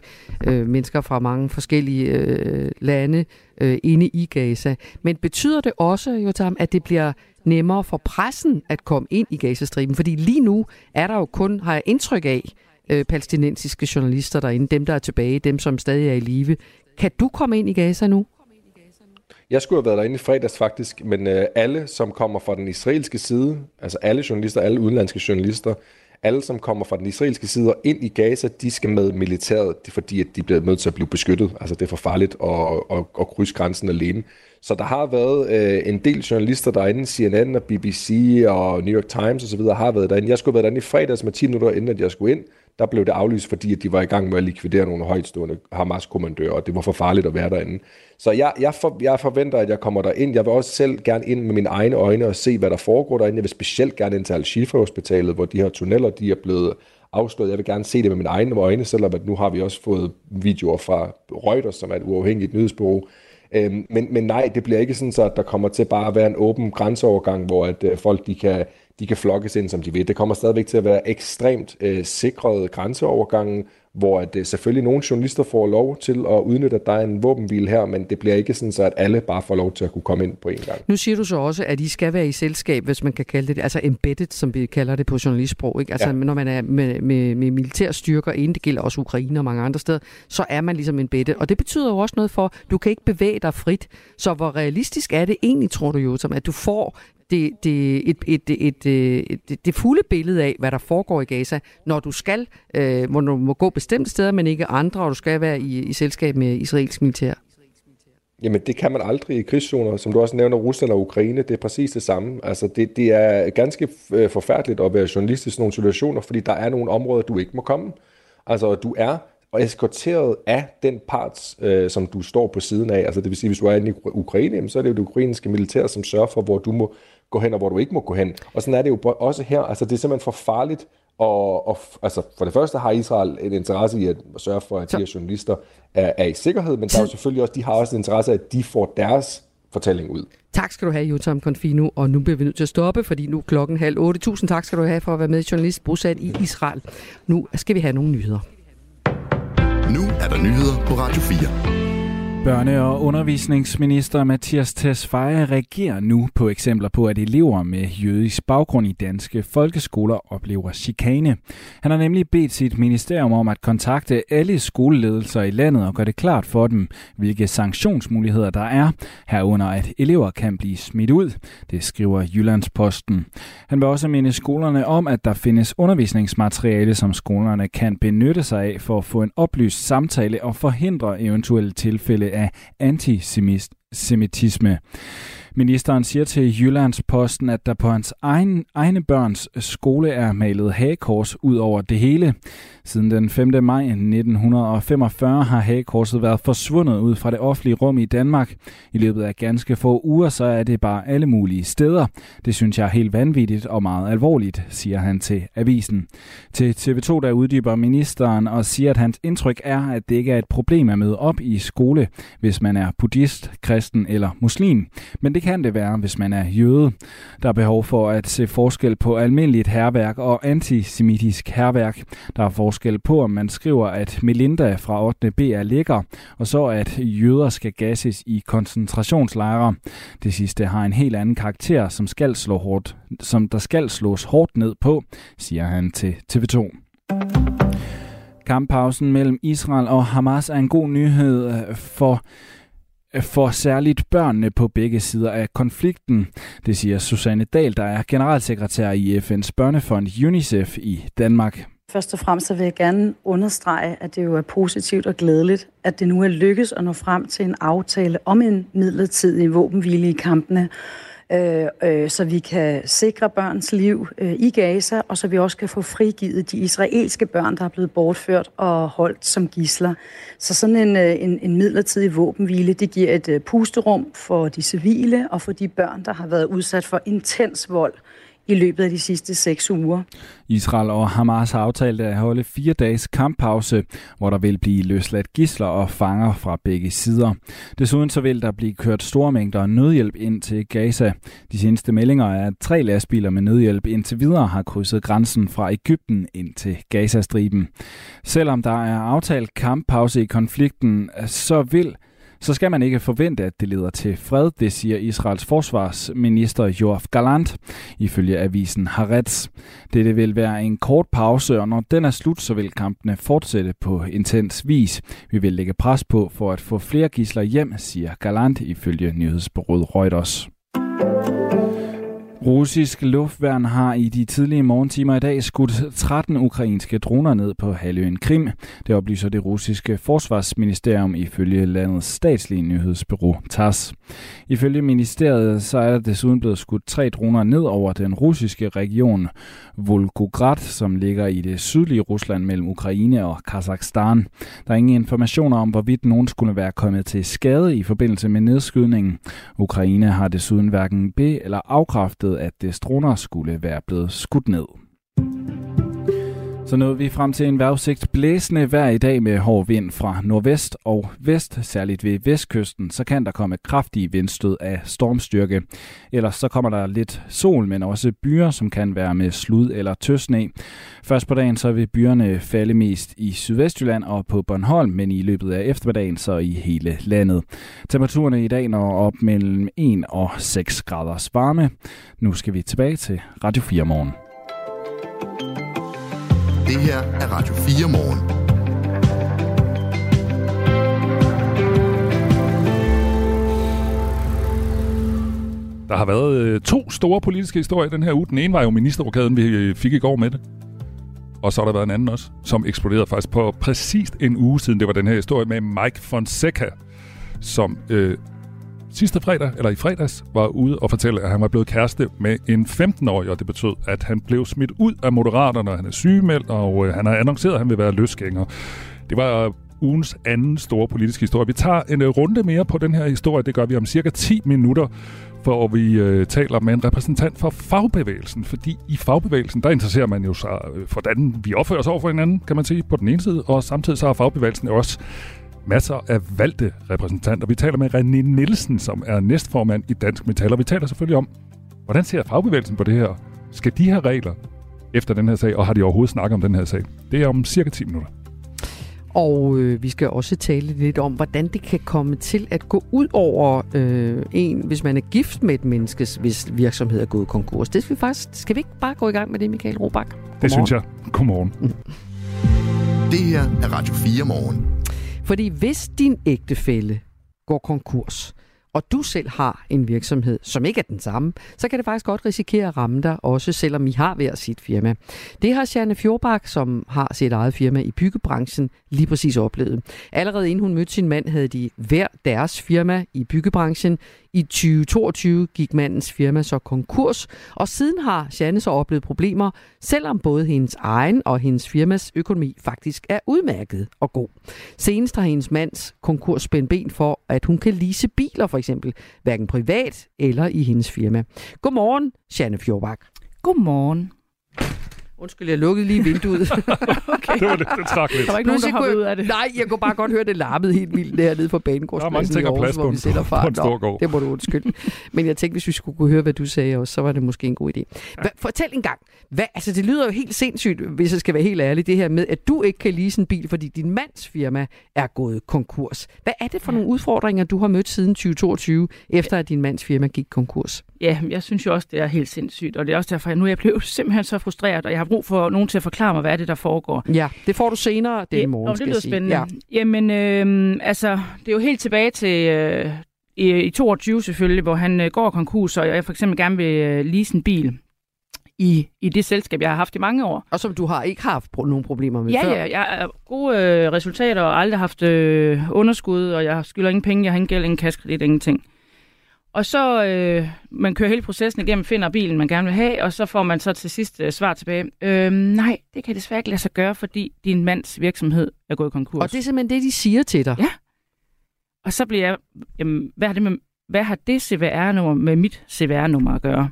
øh, mennesker fra mange forskellige øh, lande øh, inde i Gaza. Men betyder det også, Jotam, at det bliver nemmere for pressen at komme ind i Gazastriben? Fordi lige nu er der jo kun, har jeg indtryk af, øh, palæstinensiske journalister derinde, dem der er tilbage, dem som stadig er i live. Kan du komme ind i Gaza nu? Jeg skulle have været derinde i fredags faktisk, men øh, alle, som kommer fra den israelske side, altså alle journalister, alle udenlandske journalister, alle, som kommer fra den israelske side og ind i Gaza, de skal med militæret, fordi at de bliver nødt til at blive beskyttet. Altså det er for farligt at, at, at krydse grænsen alene. Så der har været øh, en del journalister derinde, CNN og BBC og New York Times osv. har været derinde. Jeg skulle have været derinde i fredags med 10 minutter inden, at jeg skulle ind. Der blev det aflyst, fordi at de var i gang med at likvidere nogle højtstående Hamas-kommandører, og det var for farligt at være derinde. Så jeg, jeg, for, jeg forventer, at jeg kommer derind. Jeg vil også selv gerne ind med mine egne øjne og se, hvad der foregår derinde. Jeg vil specielt gerne ind til Al-Shifa-hospitalet, hvor de her tunneller de er blevet afsløret. Jeg vil gerne se det med mine egne øjne, selvom at nu har vi også fået videoer fra Reuters, som er et uafhængigt nyhedsbureau. Øhm, men, men nej, det bliver ikke sådan, så at der kommer til bare at være en åben grænseovergang, hvor at øh, folk de kan, de kan flokkes ind, som de vil. Det kommer stadigvæk til at være ekstremt øh, sikrede grænseovergange, hvor at, øh, selvfølgelig nogle journalister får lov til at udnytte, at der er en våbenhvile her, men det bliver ikke sådan, så at alle bare får lov til at kunne komme ind på en gang. Nu siger du så også, at I skal være i selskab, hvis man kan kalde det, altså embedded, som vi kalder det på journalistsprog. Ikke? Altså ja. når man er med, med, med militære styrker inden, det gælder også Ukraine og mange andre steder, så er man ligesom embedded. Og det betyder jo også noget for, du kan ikke bevæge dig frit. Så hvor realistisk er det egentlig, tror du jo, som at du får det, det, et, et, et, øh, et, et, det fulde billede af, hvad der foregår i Gaza, når du skal, øh, hvor du må gå bestemte steder, men ikke andre, og du skal være i, i selskab med israelsk militær? Jamen, det kan man aldrig i krigszoner. Som du også nævner, Rusland og Ukraine, det er præcis det samme. Altså, det, det er ganske øh, forfærdeligt at være journalist i sådan nogle situationer, fordi der er nogle områder, du ikke må komme. Altså, du er og eskorteret af den part, øh, som du står på siden af. Altså det vil sige, hvis du er i Ukraine, så er det jo det ukrainske militær, som sørger for, hvor du må gå hen, og hvor du ikke må gå hen. Og sådan er det jo også her. Altså det er simpelthen for farligt og, og altså, for det første har Israel en interesse i at sørge for, at de her journalister er, er i sikkerhed, men der er jo selvfølgelig også, de har også en interesse i, at de får deres fortælling ud. Tak skal du have, Jotam Confino, og nu bliver vi nødt til at stoppe, fordi nu er klokken halv otte. Tusind tak skal du have for at være med journalist bosat i Israel. Nu skal vi have nogle nyheder. Nu er der nyheder på Radio 4. Børne- og undervisningsminister Mathias Tesfaye reagerer nu på eksempler på, at elever med jødisk baggrund i danske folkeskoler oplever chikane. Han har nemlig bedt sit ministerium om at kontakte alle skoleledelser i landet og gøre det klart for dem, hvilke sanktionsmuligheder der er, herunder at elever kan blive smidt ud. Det skriver Jyllandsposten. Han vil også minde skolerne om, at der findes undervisningsmateriale, som skolerne kan benytte sig af for at få en oplyst samtale og forhindre eventuelle tilfælde af antisemitisme. Ministeren siger til Jyllandsposten, at der på hans egen, egne børns skole er malet hagekors ud over det hele. Siden den 5. maj 1945 har hagekorset været forsvundet ud fra det offentlige rum i Danmark. I løbet af ganske få uger, så er det bare alle mulige steder. Det synes jeg er helt vanvittigt og meget alvorligt, siger han til avisen. Til TV2 der uddyber ministeren og siger, at hans indtryk er, at det ikke er et problem at møde op i skole, hvis man er buddhist, kristen eller muslim. Men det kan det være, hvis man er jøde. Der er behov for at se forskel på almindeligt herværk og antisemitisk herværk. Der er forskel på, om man skriver, at Melinda fra 8. B er lækker, og så at jøder skal gasses i koncentrationslejre. Det sidste har en helt anden karakter, som, skal slå hårdt, som der skal slås hårdt ned på, siger han til TV2. Kamppausen mellem Israel og Hamas er en god nyhed øh, for for særligt børnene på begge sider af konflikten. Det siger Susanne Dahl, der er generalsekretær i FN's børnefond UNICEF i Danmark. Først og fremmest så vil jeg gerne understrege, at det jo er positivt og glædeligt, at det nu er lykkedes at nå frem til en aftale om en midlertidig våbenhvile i kampene, øh, øh, så vi kan sikre børns liv øh, i Gaza, og så vi også kan få frigivet de israelske børn, der er blevet bortført og holdt som gisler. Så sådan en, øh, en, en midlertidig våbenhvile, det giver et øh, pusterum for de civile og for de børn, der har været udsat for intens vold i løbet af de sidste seks uger. Israel og Hamas har aftalt at holde fire dages kamppause, hvor der vil blive løsladt gisler og fanger fra begge sider. Desuden så vil der blive kørt store mængder nødhjælp ind til Gaza. De seneste meldinger er, at tre lastbiler med nødhjælp indtil videre har krydset grænsen fra Ægypten ind til Gazastriben. Selvom der er aftalt kamppause i konflikten, så vil så skal man ikke forvente, at det leder til fred, det siger Israels forsvarsminister Joaf Galant, ifølge avisen Haaretz. Dette vil være en kort pause, og når den er slut, så vil kampene fortsætte på intens vis. Vi vil lægge pres på for at få flere gisler hjem, siger Galant ifølge nyhedsbureauet Reuters. Russisk luftværn har i de tidlige morgentimer i dag skudt 13 ukrainske droner ned på halvøen Krim. Det oplyser det russiske forsvarsministerium ifølge landets statslige nyhedsbureau TASS. Ifølge ministeriet så er der desuden blevet skudt tre droner ned over den russiske region Volgograd, som ligger i det sydlige Rusland mellem Ukraine og Kazakhstan. Der er ingen informationer om, hvorvidt nogen skulle være kommet til skade i forbindelse med nedskydningen. Ukraine har desuden hverken be- eller afkræftet at Stroner skulle være blevet skudt ned. Så nåede vi frem til en vejrudsigt blæsende vejr i dag med hård vind fra nordvest og vest, særligt ved vestkysten, så kan der komme kraftige vindstød af stormstyrke. Ellers så kommer der lidt sol, men også byer, som kan være med slud eller tøsne. Først på dagen så vil byerne falde mest i Sydvestjylland og på Bornholm, men i løbet af eftermiddagen så i hele landet. Temperaturerne i dag når op mellem 1 og 6 graders varme. Nu skal vi tilbage til Radio 4 morgen. Det her er Radio 4 morgen. Der har været øh, to store politiske historier den her uge. Den ene var jo ministerrokaden, vi øh, fik i går med det. Og så har der været en anden også, som eksploderede faktisk på præcis en uge siden. Det var den her historie med Mike Fonseca, som øh, sidste fredag, eller i fredags, var ude og fortælle, at han var blevet kæreste med en 15-årig, og det betød, at han blev smidt ud af Moderaterne, han er sygemeldt, og øh, han har annonceret, at han vil være løsgænger. Det var øh, ugens anden store politiske historie. Vi tager en øh, runde mere på den her historie. Det gør vi om cirka 10 minutter, hvor vi øh, taler med en repræsentant for fagbevægelsen. Fordi i fagbevægelsen, der interesserer man jo sig øh, hvordan vi opfører os over for hinanden, kan man sige, på den ene side. Og samtidig så har fagbevægelsen jo også masser af valgte repræsentanter. Vi taler med René Nielsen, som er næstformand i Dansk Metal, og vi taler selvfølgelig om, hvordan ser fagbevægelsen på det her? Skal de her regler efter den her sag, og har de overhovedet snakket om den her sag? Det er om cirka 10 minutter. Og øh, vi skal også tale lidt om, hvordan det kan komme til at gå ud over øh, en, hvis man er gift med et menneskes, hvis virksomhed er gået konkurs. Det skal vi faktisk, skal vi ikke bare gå i gang med det, Michael Robach? Det synes jeg. Godmorgen. Det her er Radio 4 morgen. Fordi hvis din ægtefælle går konkurs, og du selv har en virksomhed, som ikke er den samme, så kan det faktisk godt risikere at ramme dig, også selvom I har hver sit firma. Det har Sjerne Fjordbak, som har sit eget firma i byggebranchen, lige præcis oplevet. Allerede inden hun mødte sin mand, havde de hver deres firma i byggebranchen. I 2022 gik mandens firma så konkurs, og siden har Janne så oplevet problemer, selvom både hendes egen og hendes firmas økonomi faktisk er udmærket og god. Senest har hendes mands konkurs spændt ben for, at hun kan lease biler for eksempel, hverken privat eller i hendes firma. Godmorgen, Janne Fjordbak. Godmorgen. Undskyld, jeg lukkede lige vinduet. okay. Det var det, det trak lidt. Der var ikke nogen, der ud af det. Nej, jeg kunne bare godt høre, det larmede helt vildt dernede på banegårdspladsen i Aarhus, hvor vi sætter fart. På en stor gård. det må du undskylde. Men jeg tænkte, hvis vi skulle kunne høre, hvad du sagde også, så var det måske en god idé. Hva, fortæl en gang. Hvad, altså, det lyder jo helt sindssygt, hvis jeg skal være helt ærlig, det her med, at du ikke kan lease en bil, fordi din mands firma er gået konkurs. Hvad er det for nogle udfordringer, du har mødt siden 2022, efter at din mands firma gik konkurs? Ja, jeg synes jo også, det er helt sindssygt, og det er også derfor, at nu er jeg blevet simpelthen så frustreret, og jeg har brug for nogen til at forklare mig, hvad er det, der foregår. Ja, det får du senere den morgen, det, skal det sige. spændende. Ja. Jamen, øh, altså, det er jo helt tilbage til øh, i, i 22 selvfølgelig, hvor han øh, går konkurs, og jeg for eksempel gerne vil øh, lease en bil i, i det selskab, jeg har haft i mange år. Og som du har ikke haft pro- nogen problemer med ja, før? Ja, jeg har gode øh, resultater og aldrig haft øh, underskud, og jeg skylder ingen penge, jeg har ingen gæld, ingen kaskredit, ingenting. Og så øh, man kører hele processen igennem, finder bilen, man gerne vil have, og så får man så til sidst øh, svar tilbage. Øh, nej, det kan desværre ikke lade sig gøre, fordi din mands virksomhed er gået konkurs. Og det er simpelthen det, de siger til dig? Ja. Og så bliver jeg, jamen, hvad har det, med, hvad har det CVR-nummer med mit CVR-nummer at gøre?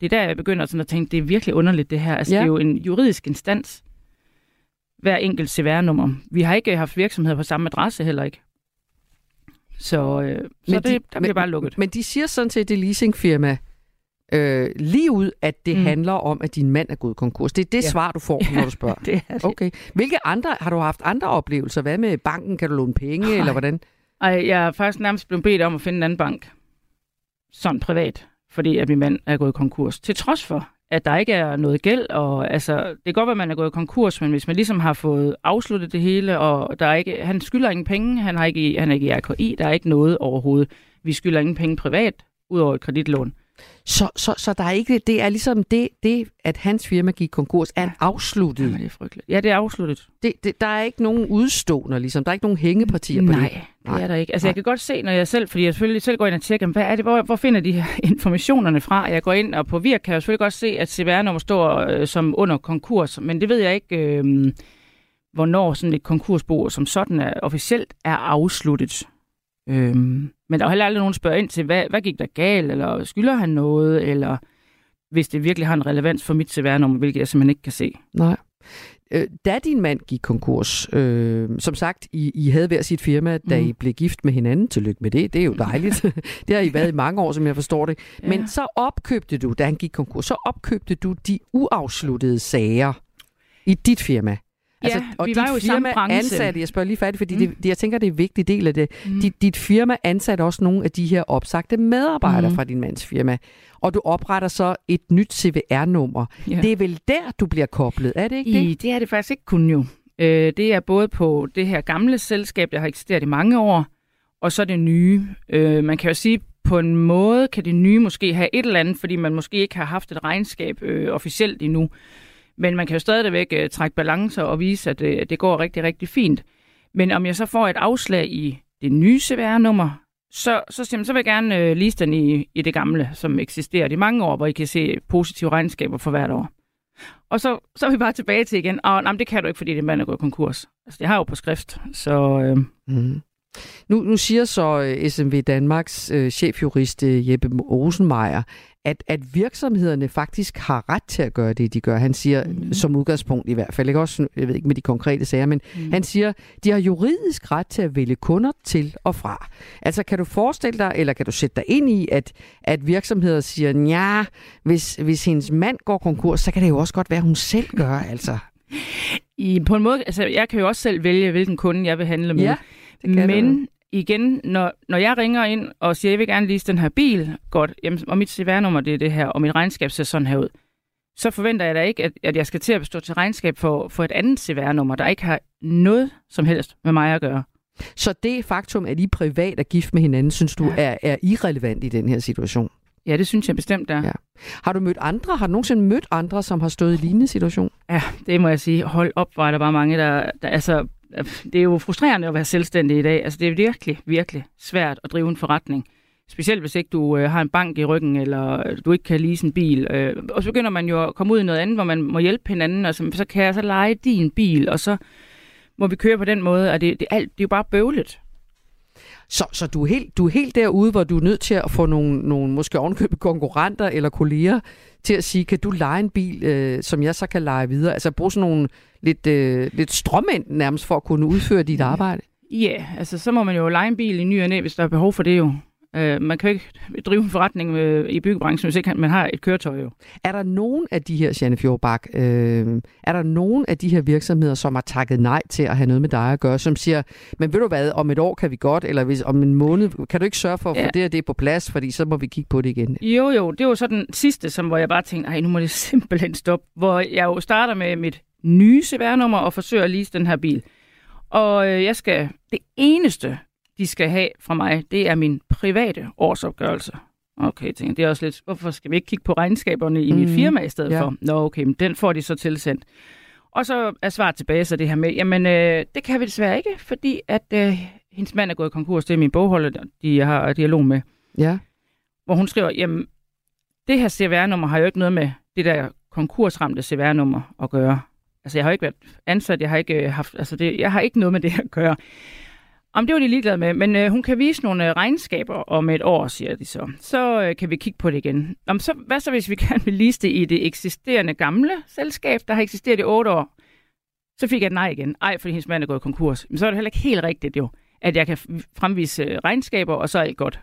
Det er der, jeg begynder sådan at tænke, det er virkelig underligt det her. Altså, ja. det er jo en juridisk instans, hver enkelt CVR-nummer. Vi har ikke haft virksomheder på samme adresse heller ikke. Så, øh, så det, de- der bliver men- bare lukket. Men de siger sådan til det leasingfirma, øh, lige ud, at det mm. Handler om, at din mand er gået konkurs. Det er det ja. Svar, du får, når du spørger. det er det. Okay. Hvilke andre, har du haft andre oplevelser? Hvad med banken? Kan du låne penge, Nej. eller hvordan? Ej, jeg er faktisk nærmest blevet bedt om at finde en anden bank. Sådan privat. Fordi at min mand er gået konkurs. Til trods for, at der ikke er noget gæld. Og, altså, det kan godt være, at man er gået konkurs, men hvis man ligesom har fået afsluttet det hele, og der er ikke, han skylder ingen penge, han, har ikke, han er ikke i RKI, der er ikke noget overhovedet. Vi skylder ingen penge privat, udover et kreditlån. Så, så, så der er ikke, det er ligesom det, det, at hans firma gik konkurs, er Ja. afsluttet. Jamen, det er frygteligt. Ja, det er afsluttet. Det, det, der er ikke nogen udstående, ligesom. Der er ikke nogen hængepartier på Nej, det. det Nej. er der ikke. Altså, Nej. jeg kan godt se, når jeg selv, fordi jeg selvfølgelig selv går ind og tjekker, hvad er det, hvor, hvor finder de her informationerne fra? Jeg går ind, og på Virk kan jeg selvfølgelig godt se, at CVR-nummer står øh, som under konkurs, men det ved jeg ikke, øh, hvornår sådan et konkursbo som sådan er, officielt er afsluttet. Øh, men der er heller aldrig nogen, der spørger ind til, hvad, hvad gik der galt, eller skylder han noget, eller hvis det virkelig har en relevans for mit CVR-nummer, hvilket jeg simpelthen ikke kan se. Nej. Øh, da din mand gik konkurs, øh, som sagt, I, I havde hver sit firma, da Mm. I blev gift med hinanden. Tillykke med det, det er jo dejligt. det har I været i mange år, som jeg forstår det. Ja. Men så opkøbte du, da han gik konkurs, så opkøbte du de uafsluttede sager i dit firma. Altså, Ja, og vi var jo i samme branche. ansatte, jeg spørger lige færdigt, fordi Mm. mm. det, jeg tænker, det er en vigtig del af det. Mm. Dit, dit firma ansatte også nogle af de her opsagte medarbejdere Mm. fra din mands firma. Og du opretter så et nyt CVR-nummer. Ja. Det er vel der, du bliver koblet, er det ikke det? I, det er det faktisk ikke kun jo. Øh, det er både på det her gamle selskab, der har eksisteret i mange år, og så det nye. Øh, man kan jo sige, på en måde kan det nye måske have et eller andet, fordi man måske ikke har haft et regnskab øh, officielt endnu. Men man kan jo stadigvæk øh, trække balancer og vise, at øh, det går rigtig, rigtig fint. Men om jeg så får et afslag i det nye CVR-nummer, så, så, så vil jeg gerne øh, lease den i, i det gamle, som eksisterer i mange år, hvor I kan se positive regnskaber for hvert år. Og så, så er vi bare tilbage til igen, og nej, det kan du ikke, fordi det mand er gået konkurs. Altså, det har jeg jo på skrift, så... Øh, mm. Nu, nu siger så øh, SMV Danmarks øh, chefjurist øh, Jeppe Rosenmeier, at, at virksomhederne faktisk har ret til at gøre det, de gør. Han siger, mm. som udgangspunkt i hvert fald, ikke også, jeg ved ikke med de konkrete sager, men mm. han siger, de har juridisk ret til at vælge kunder til og fra. Altså kan du forestille dig, eller kan du sætte dig ind i, at, at virksomheder siger, ja, hvis, hvis hendes mand går konkurs, så kan det jo også godt være, at hun selv gør, altså. I, på en måde, altså jeg kan jo også selv vælge, hvilken kunde jeg vil handle med. Ja, men igen, når, når jeg ringer ind og siger, jeg vil gerne lease den her bil, godt, jamen, og mit CVR-nummer det er det her, og mit regnskab ser sådan her ud, så forventer jeg da ikke, at, at jeg skal til at stå til regnskab for, for et andet CVR-nummer, der ikke har noget som helst med mig at gøre. Så det faktum, at I privat er gift med hinanden, synes du ja. er, er irrelevant i den her situation? Ja, det synes jeg bestemt er. Ja. Har du mødt andre? Har du nogensinde mødt andre, som har stået i lignende situation? Ja, det må jeg sige. Hold op, var der bare mange, der, der altså, det er jo frustrerende at være selvstændig i dag. Altså, det er virkelig, virkelig svært at drive en forretning. Specielt hvis ikke du øh, har en bank i ryggen, eller øh, du ikke kan lease en bil. Øh, og så begynder man jo at komme ud i noget andet, hvor man må hjælpe hinanden, og så, så kan jeg så lege din bil, og så må vi køre på den måde, og det, det, alt, det er jo bare bøvlet. Så, så du, er helt, du er helt derude, hvor du er nødt til at få nogle, nogle måske ovenkøbet konkurrenter eller kolleger til at sige, kan du lege en bil, øh, som jeg så kan lege videre? Altså bruge sådan nogle lidt, øh, lidt strømmænd nærmest for at kunne udføre dit arbejde? Ja, yeah, altså så må man jo lege en bil i ny og næ, hvis der er behov for det jo. Uh, man kan jo ikke drive en forretning med, i byggebranchen, hvis ikke man har et køretøj jo. Er der nogen af de her, Janne Fjordbak, øh, er der nogen af de her virksomheder, som har takket nej til at have noget med dig at gøre, som siger, men ved du hvad, om et år kan vi godt, eller hvis om en måned, kan du ikke sørge for at ja. få det og det på plads, fordi så må vi kigge på det igen? Jo, jo, det var så den sidste, som, hvor jeg bare tænkte, nej, nu må det simpelthen stoppe, hvor jeg jo starter med mit nye CVR-nummer og forsøger at lease den her bil. Og øh, jeg skal, det eneste, de skal have fra mig, det er min private årsopgørelse. Okay, tænker, det er også lidt, hvorfor skal vi ikke kigge på regnskaberne i mm, mit firma i stedet ja. for? Nå, okay, men den får de så tilsendt. Og så er svaret tilbage så det her med, jamen øh, det kan vi desværre ikke, fordi at øh, hendes mand er gået i konkurs. Det er min bogholder, de har dialog med. Ja. Hvor hun skriver, jamen det her CVR-nummer har jo ikke noget med det der konkursramte CVR-nummer at gøre. Altså jeg har ikke været ansat, jeg har ikke øh, haft, altså det, jeg har ikke noget med det at gøre. Om det var de ligeglade med, men øh, hun kan vise nogle øh, regnskaber om et år, siger de så. Så øh, kan vi kigge på det igen. Om så, hvad så, hvis vi kan vil liste i det eksisterende gamle selskab, der har eksisteret i otte år? Så fik jeg et nej igen. Ej, fordi hendes mand er gået konkurs. Men så er det heller ikke helt rigtigt jo, at jeg kan fremvise øh, regnskaber, og så er alt godt.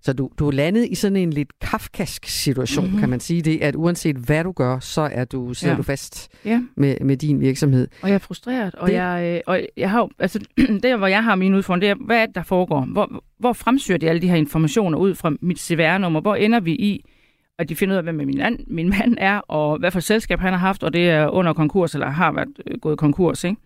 Så du, du er landet i sådan en lidt kafkask situation, mm-hmm. kan man sige det, at uanset hvad du gør, så er du, sidder ja. du fast ja. med, med din virksomhed. Og jeg er frustreret, og, det... jeg, øh, og jeg har altså, der hvor jeg har min udfordring, det er, hvad er det, der foregår? Hvor, hvor fremsøger de alle de her informationer ud fra mit CVR-nummer? Hvor ender vi i, at de finder ud af, hvem min, an, min mand er, og hvad for selskab han har haft, og det er under konkurs, eller har været øh, gået konkurs, ikke?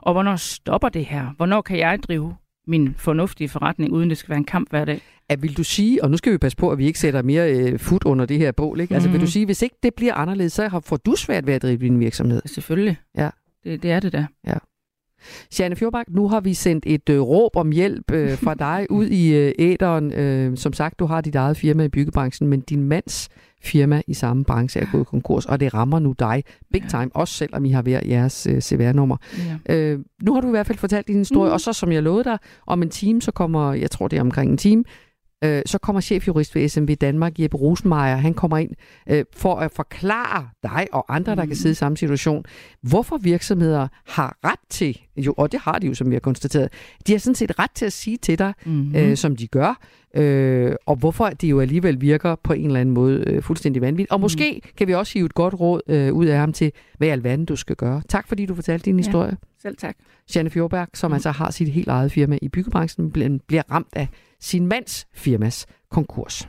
Og hvornår stopper det her? Hvornår kan jeg drive min fornuftige forretning, uden det skal være en kamp hver dag. At vil du sige, og nu skal vi passe på, at vi ikke sætter mere øh, fod under det her bål, ikke? Mm-hmm. Altså vil du mhm. sige, hvis ikke det bliver anderledes, så får du svært ved at drive din virksomhed? Selvfølgelig. Ja. Det, det er det da. Ja. Sjane Fjordbak, nu har vi sendt et øh, råb om hjælp øh, fra dig ud i øh, æderen. Øh, som sagt, du har dit eget firma i byggebranchen, men din mands firma i samme branche er gået konkurs, og det rammer nu dig big time, ja. også selvom I har hver jeres øh, CVR-nummer. Ja. Øh, nu har du i hvert fald fortalt din historie, mm. og så som jeg lovede dig, om en time, så kommer, jeg tror det er omkring en time, øh, så kommer chefjurist ved SMV Danmark, Jeppe Rosenmeier, han kommer ind øh, for at forklare dig og andre, der mm. kan sidde i samme situation, hvorfor virksomheder har ret til, jo, og det har de jo, som vi har konstateret, de har sådan set ret til at sige til dig, mm. øh, som de gør, øh, og hvorfor det jo alligevel virker på en eller anden måde øh, fuldstændig vanvittigt. Og mm. måske kan vi også hive et godt råd øh, ud af ham til, hvad i alverden du skal gøre. Tak fordi du fortalte din historie. Ja, selv tak. Janne Fjordberg, som mm. altså har sit helt eget firma i byggebranchen, bliver ramt af sin mands firmas konkurs.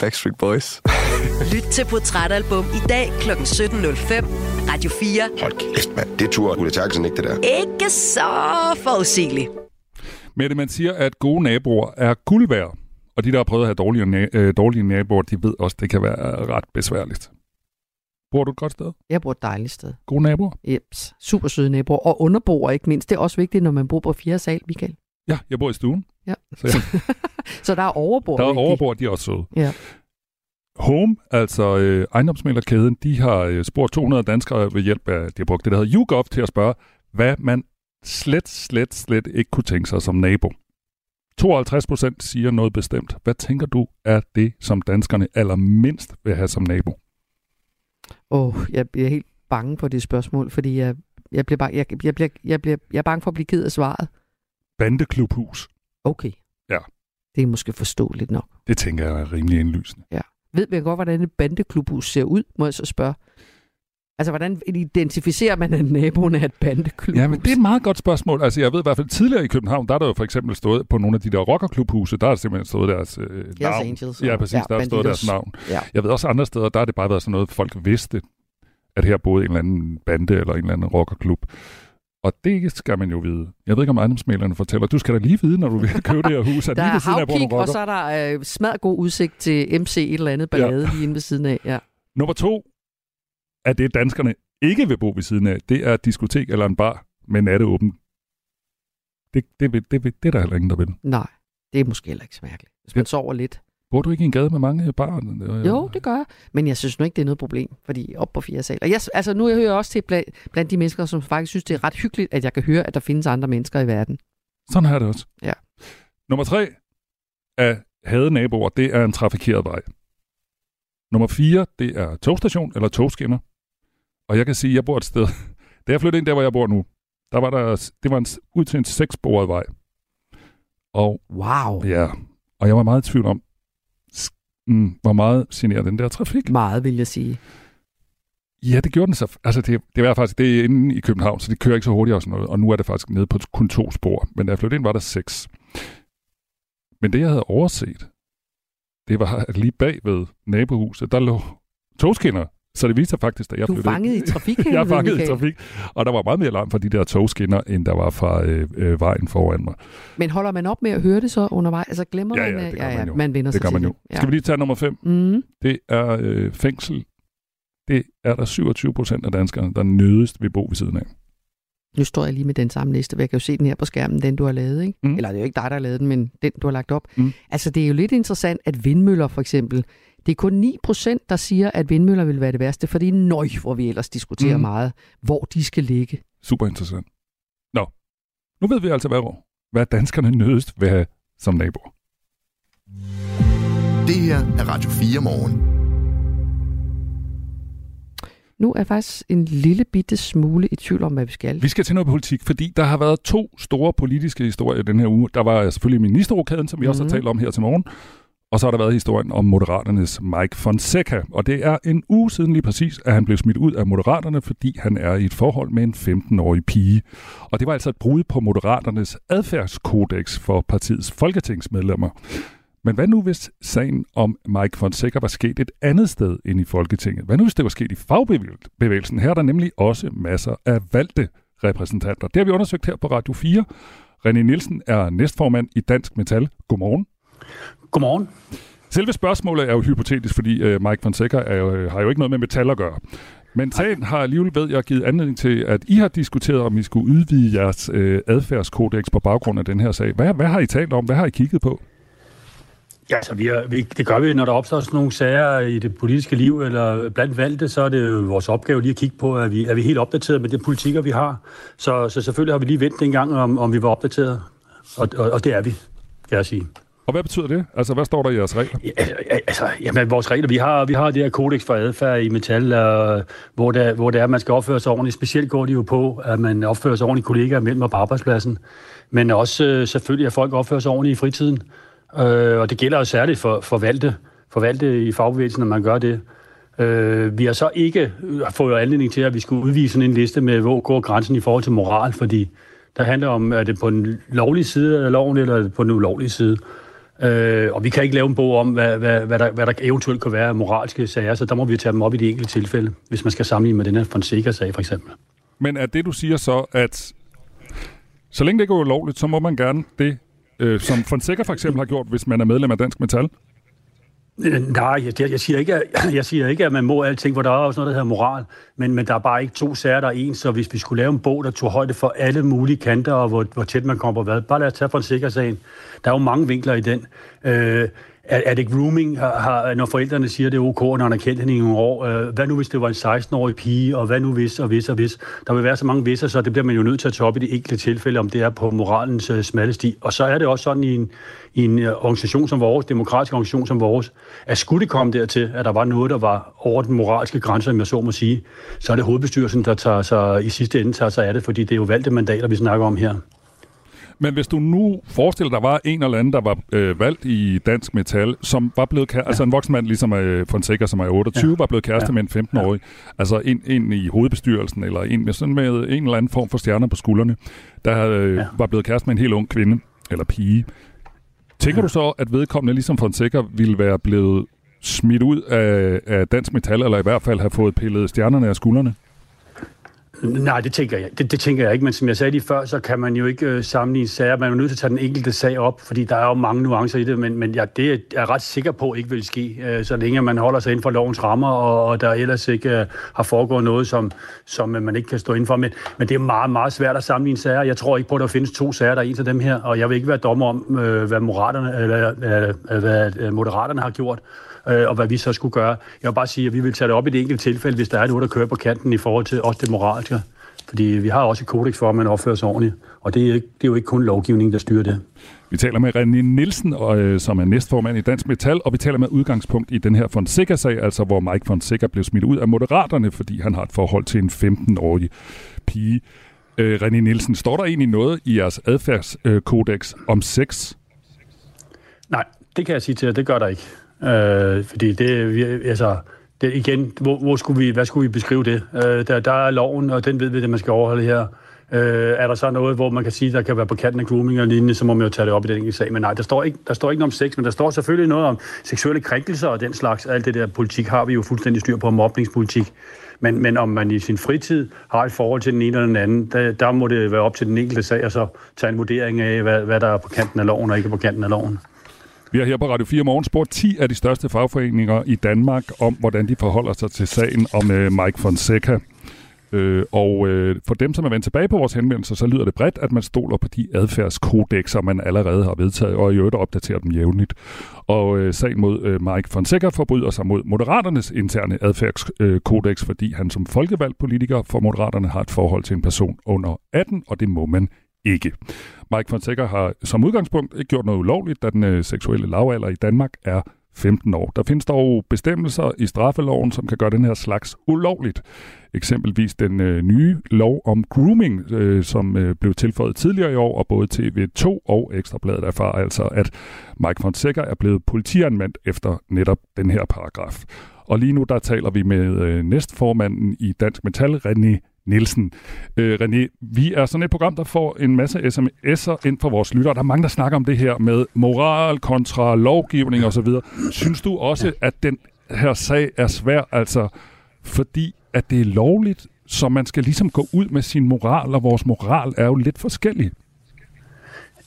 Backstreet Boys. Lyt til Portrætalbum i dag kl. 17.05. Radio 4. Hold kæft, mand. Det turde Ulla Terkelsen ikke, det der. Ikke så forudsigeligt. Mette, man siger, at gode naboer er guld værd. Og de, der har prøvet at have dårlige, na- øh, dårlige naboer, de ved også, at det kan være ret besværligt. Bor du et godt sted? Jeg bor et dejligt sted. Gode naboer? Jeps. Super søde naboer. Og underboer ikke mindst. Det er også vigtigt, når man bor på fjerde sal, Michael. Ja, jeg bor i stuen. Ja. Så, ja. Så der er overbord. Der er overbord, de er også søde. Ja. Home, altså øh, ejendomsmælerkæden, de har øh, spurgt 200 danskere ved hjælp af, de har brugt det, der hedder YouGov, til at spørge, hvad man slet, slet, slet ikke kunne tænke sig som nabo. 52 procent siger noget bestemt. Hvad tænker du er det, som danskerne allermindst vil have som nabo? Åh, oh, jeg bliver helt bange for det spørgsmål, fordi jeg, jeg, bliver, bare, jeg, jeg, bliver, jeg, bliver, jeg er bange for at blive ked af svaret. Bandeklubhus. Okay. Ja. Det er måske forståeligt nok. Det tænker jeg er rimelig indlysende. Ja. Ved vi godt, hvordan et bandeklubhus ser ud, må jeg så spørge? Altså, hvordan identificerer man, at naboen er et bandeklubhus? Ja, men det er et meget godt spørgsmål. Altså, jeg ved i hvert fald, tidligere i København, der er der jo for eksempel stået på nogle af de der rockerklubhuse, der er simpelthen stået deres øh, navn. Angels, ja, præcis, ja, der er stået deres navn. Ja. Jeg ved også andre steder, der har det bare været sådan noget, folk vidste, at her boede en eller anden bande eller en eller anden rockerklub. Og det skal man jo vide. Jeg ved ikke, om ejendomsmælerne fortæller. Du skal da lige vide, når du vil købe det her hus. At Der lige er ved siden af og så er der øh, smad god udsigt til MC et eller andet ballade ja. lige inde ved siden af. Ja. Nummer to er det, danskerne ikke vil bo ved siden af. Det er et diskotek eller en bar med natteåben. Det, det, det, vil, det er der heller ingen, der vil. Nej, det er måske heller ikke så mærkeligt. Hvis man sover lidt. Bor du ikke i en gade med mange barer? Jo, det gør jeg. Men jeg synes nu ikke, det er noget problem, fordi op på fjerde sal. Og jeg, altså, nu hører jeg også til blandt, blandt de mennesker, som faktisk synes, det er ret hyggeligt, at jeg kan høre, at der findes andre mennesker i verden. Sådan er det også. Ja. Nummer tre af hade naboer, det er en trafikeret vej. Nummer fire, det er togstation eller togskinner. Og jeg kan sige, at jeg bor et sted. Da jeg flyttede ind der, hvor jeg bor nu, der var der, det var en, ud til en sekssporet vej. Og, wow. Ja, og jeg var meget i tvivl om, mm, hvor meget generer den der trafik. Meget, vil jeg sige. Ja, det gjorde den så. Altså, det, det var faktisk det er inde i København, så det kører ikke så hurtigt og sådan noget. Og nu er det faktisk nede på kun to spor. Men da jeg flyttede ind, var der seks. Men det, jeg havde overset, det var, at lige bag ved nabohuset, der lå togskinner. Så det viste sig faktisk, da jeg Du flyttede fanget ind- i trafikhelvede, Jeg er fanget i trafik. Og der var meget mere larm fra de der togskinner, end der var fra øh, øh, vejen foran mig. Men holder man op med at høre det så undervejs? Altså glemmer Ja, man? ja, øh, det gør ja, man jo. man vender det sig gør man jo. Skal vi lige tage nummer fem? Mm. Det er øh, fængsel. Det er der 27 procent af danskerne, der nødigst vil bo ved siden af. Nu står jeg lige med den samme liste, for jeg kan jo se den her på skærmen, den du har lavet, ikke? Mm. Eller det er jo ikke dig, der har lavet den, men den, du har lagt op. Mm. Altså, det er jo lidt interessant, at vindmøller for eksempel, det er kun 9 procent, der siger, at vindmøller vil være det værste, fordi nøj, hvor vi ellers diskuterer Mm. meget, hvor de skal ligge. Super interessant. Nå, nu ved vi altså, hvad, hvad danskerne nødigst vil have som naboer. Det her er Radio 4 morgen. Nu er jeg faktisk en lille bitte smule i tvivl om, hvad vi skal. Vi skal til noget politik, fordi der har været to store politiske historier den her uge. Der var selvfølgelig ministerrokaden, som vi mm. også har Mhm. talt om her til morgen. Og så har der været historien om Moderaternes Mike Fonseca. Og det er en uge siden lige præcis, at han blev smidt ud af Moderaterne, fordi han er i et forhold med en 15-årig pige. Og det var altså et brud på Moderaternes adfærdskodex for partiets folketingsmedlemmer. Men hvad nu, hvis sagen om Mike Fonseca var sket et andet sted end i Folketinget? Hvad nu, hvis det var sket i fagbevægelsen? Her er der nemlig også masser af valgte repræsentanter. Det har vi undersøgt her på Radio 4. René Nielsen er næstformand i Dansk Metal. Godmorgen. Godmorgen. Selve spørgsmålet er jo hypotetisk, fordi øh, Mike Fonseca er jo, øh, har jo ikke noget med metal at gøre. Men sagen har alligevel, ved jeg, givet anledning til, at I har diskuteret, om I skulle udvide jeres øh, adfærdskodex på baggrund af den her sag. Hvad, hvad har I talt om? Hvad har I kigget på? Ja, altså, vi er, vi, det gør vi, når der opstår sådan nogle sager i det politiske liv, eller blandt valgte, så er det jo vores opgave lige at kigge på, at vi er vi helt opdateret med de politikker, vi har. Så, så selvfølgelig har vi lige ventet en gang, om, om vi var opdateret, og, og, og det er vi, kan jeg sige. Og hvad betyder det? Altså, hvad står der i jeres regler? Ja, altså, jamen, vores regler, vi har, vi har det her kodex for adfærd i metal, øh, hvor, der, hvor det er, at man skal opføre sig ordentligt. Specielt går det jo på, at man opfører sig ordentligt kollegaer mellem og på arbejdspladsen. Men også øh, selvfølgelig, at folk opfører sig ordentligt i fritiden. Øh, og det gælder jo særligt for, for, valgte, for valgte i fagbevægelsen, når man gør det. Øh, vi har så ikke øh, fået anledning til, at vi skulle udvise sådan en liste med, hvor går grænsen i forhold til moral, fordi der handler om, er det på den lovlige side af loven, eller er det på den ulovlige side. Øh, og vi kan ikke lave en bog om, hvad, hvad, hvad, der, hvad der eventuelt kan være moralske sager, så der må vi tage dem op i de enkelte tilfælde, hvis man skal sammenligne med den her Fonseca-sag for eksempel. Men er det, du siger så, at så længe det ikke er ulovligt, så må man gerne det, øh, som Fonseca for eksempel har gjort, hvis man er medlem af Dansk Metal? Nej, jeg, jeg, siger ikke, at, jeg siger ikke, at man må alting, for der er også noget, der hedder moral, men, men der er bare ikke to sager, der er en, så hvis vi skulle lave en bog, der tog højde for alle mulige kanter, og hvor, hvor tæt man kommer på hvad, bare lad os tage for en sikker sagen. Der er jo mange vinkler i den. Øh, er, er det grooming, har, har, når forældrene siger, det er ok, når han har kendt hende i nogle år? Øh, hvad nu, hvis det var en 16-årig pige, og hvad nu hvis, og hvis, og hvis? Der vil være så mange visser, så det bliver man jo nødt til at tage op i de enkelte tilfælde, om det er på moralens øh, smalle sti. Og så er det også sådan i en, i en øh, organisation som vores, demokratisk organisation som vores, at skulle det komme dertil, at der var noget, der var over den moralske grænse, om jeg så må sige, så er det hovedbestyrelsen, der tager sig, i sidste ende tager sig af det, fordi det er jo valgte mandater, vi snakker om her. Men hvis du nu forestiller dig, der var en eller anden, der var øh, valgt i Dansk Metal, som var blevet kæreste, ja. altså en voksen mand, ligesom øh, Fonseca, som er 28, ja. var blevet kæreste ja. med en 15-årig, ja. altså en, en i hovedbestyrelsen, eller en med, sådan med en eller anden form for stjerner på skuldrene, der øh, ja. var blevet kæreste med en helt ung kvinde, eller pige. Tænker ja. du så, at vedkommende, ligesom Fonseca, ville være blevet smidt ud af, af Dansk Metal, eller i hvert fald have fået pillet stjernerne af skuldrene? Nej, det tænker jeg, det, det tænker jeg ikke, men som jeg sagde lige før, så kan man jo ikke øh, sammenligne sager. Man er nødt til at tage den enkelte sag op, fordi der er jo mange nuancer i det, men, men ja, det er jeg ret sikker på ikke vil ske, øh, så længe man holder sig inden for lovens rammer, og, og der ellers ikke øh, har foregået noget, som, som øh, man ikke kan stå inden for. Men, men det er meget, meget svært at sammenligne sager. Jeg tror ikke på, at der findes to sager, der er en af dem her, og jeg vil ikke være dommer om, øh, hvad, moderaterne, eller, øh, øh hvad øh, moderaterne har gjort øh, og hvad vi så skulle gøre. Jeg vil bare sige, at vi vil tage det op i det enkelte tilfælde, hvis der er noget, der kører på kanten i forhold til også det moralske. Fordi vi har også et kodex for, at man opfører sig ordentligt, og det er, ikke, det er jo ikke kun lovgivning, der styrer det. Vi taler med René Nielsen, og, øh, som er næstformand i Dansk Metal, og vi taler med udgangspunkt i den her Fonseca-sag, altså hvor Mike Fonseca blev smidt ud af Moderaterne, fordi han har et forhold til en 15-årig pige. Øh, René Nielsen, står der egentlig noget i jeres adfærdskodex om sex? Nej, det kan jeg sige til jer, det gør der ikke. Øh, fordi det, vi, altså, det, igen, hvor, hvor skulle vi, hvad skulle vi beskrive det? Øh, der, der er loven, og den ved vi, at man skal overholde her. Øh, er der så noget, hvor man kan sige, der kan være på kanten af grooming og lignende, så må man jo tage det op i den enkelte sag. Men nej, der står, ikke, der står ikke noget om sex, men der står selvfølgelig noget om seksuelle krænkelser og den slags. Alt det der politik har vi jo fuldstændig styr på, mobningspolitik. Men, men om man i sin fritid har et forhold til den ene eller den anden, der, der må det være op til den enkelte sag, og så tage en vurdering af, hvad, hvad der er på kanten af loven og ikke på kanten af loven. Vi har her på Radio 4 Morgen spurgt 10 af de største fagforeninger i Danmark om, hvordan de forholder sig til sagen om øh, Mike Fonseca. Øh, og øh, for dem, som er vendt tilbage på vores henvendelser, så lyder det bredt, at man stoler på de adfærdskodexer, man allerede har vedtaget, og i øvrigt opdaterer dem jævnligt. Og øh, sagen mod øh, Mike Fonseca forbryder sig mod Moderaternes interne adfærdskodex, fordi han som folkevalgt politiker for Moderaterne har et forhold til en person under 18, og det må man ikke. Mike Fonseca har som udgangspunkt ikke gjort noget ulovligt, da den øh, seksuelle lavalder i Danmark er 15 år. Der findes dog bestemmelser i straffeloven, som kan gøre den her slags ulovligt. Eksempelvis den øh, nye lov om grooming, øh, som øh, blev tilføjet tidligere i år, og både TV2 og Ekstrabladet erfarer altså, at Mike Fonseca er blevet politianmeldt efter netop den her paragraf. Og lige nu der taler vi med øh, næstformanden i Dansk Metal, René Nielsen. Øh, René, vi er sådan et program, der får en masse sms'er ind fra vores lyttere. Der er mange, der snakker om det her med moral kontra lovgivning osv. Synes du også, at den her sag er svær, altså fordi at det er lovligt, så man skal ligesom gå ud med sin moral, og vores moral er jo lidt forskellig.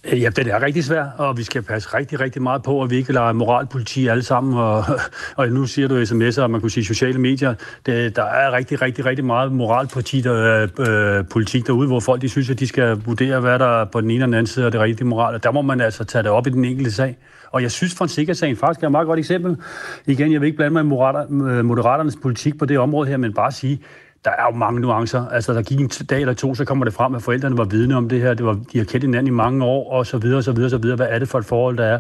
Ja, det er rigtig svært, og vi skal passe rigtig, rigtig meget på, at vi ikke lader moralpoliti alle sammen. Og, og nu siger du sms'er, og man kunne sige sociale medier. Det, der er rigtig, rigtig, rigtig meget moralpolitik der, øh, politik derude, hvor folk de synes, at de skal vurdere, hvad der er på den ene eller den anden side er det rigtige moral. Og der må man altså tage det op i den enkelte sag. Og jeg synes, Fonseca-sagen faktisk er et meget godt eksempel. Igen, jeg vil ikke blande mig i øh, moderaternes politik på det område her, men bare sige, der er jo mange nuancer. Altså, der gik en dag eller to, så kommer det frem, at forældrene var vidne om det her. Det var, de har kendt hinanden i mange år, og så videre, så videre, så videre. Hvad er det for et forhold, der er?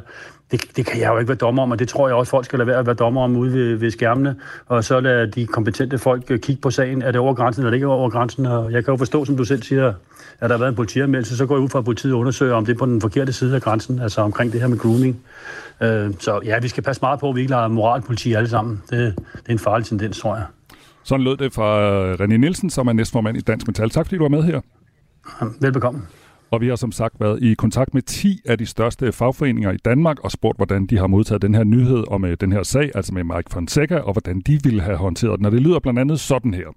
Det, det kan jeg jo ikke være dommer om, og det tror jeg også, folk skal lade være at være dommer om ude ved, ved skærmene. Og så lade de kompetente folk øh, kigge på sagen. Er det over grænsen, eller ikke over grænsen? Og jeg kan jo forstå, som du selv siger, at der har været en politianmeldelse, så går jeg ud fra, at politiet undersøger, om det er på den forkerte side af grænsen, altså omkring det her med grooming. Øh, så ja, vi skal passe meget på, at vi ikke lader moralpoliti alle sammen. Det, det er en farlig tendens, tror jeg. Sådan lød det fra René Nielsen, som er næstformand i Dansk Metal. Tak fordi du var med her. Velbekomme. Og vi har som sagt været i kontakt med 10 af de største fagforeninger i Danmark og spurgt, hvordan de har modtaget den her nyhed om øh, den her sag, altså med Mike Fonseca, og hvordan de ville have håndteret den. Og det lyder blandt andet sådan her.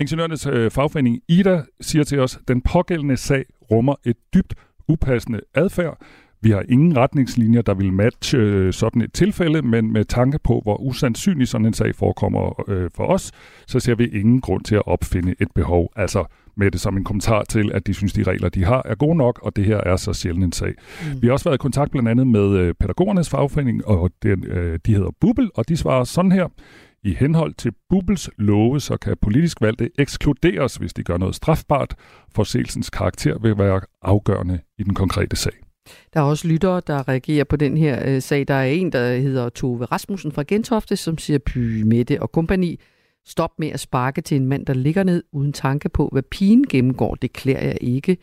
Ingeniørernes øh, fagforening Ida siger til os, at den pågældende sag rummer et dybt upassende adfærd. Vi har ingen retningslinjer, der vil matche øh, sådan et tilfælde, men med tanke på, hvor usandsynlig sådan en sag forekommer øh, for os, så ser vi ingen grund til at opfinde et behov. Altså med det som en kommentar til, at de synes, de regler, de har, er gode nok, og det her er så sjældent en sag. Mm. Vi har også været i kontakt blandt andet med øh, pædagogernes fagforening, og den, øh, de hedder Bubel, og de svarer sådan her. I henhold til Bubels love, så kan politisk valgte ekskluderes, hvis de gør noget strafbart. Forseelsens karakter vil være afgørende i den konkrete sag. Der er også lyttere, der reagerer på den her øh, sag. Der er en, der hedder Tove Rasmussen fra Gentofte, som siger, Py, Mette og kompagni, stop med at sparke til en mand, der ligger ned uden tanke på, hvad pigen gennemgår. Det klæder jeg ikke.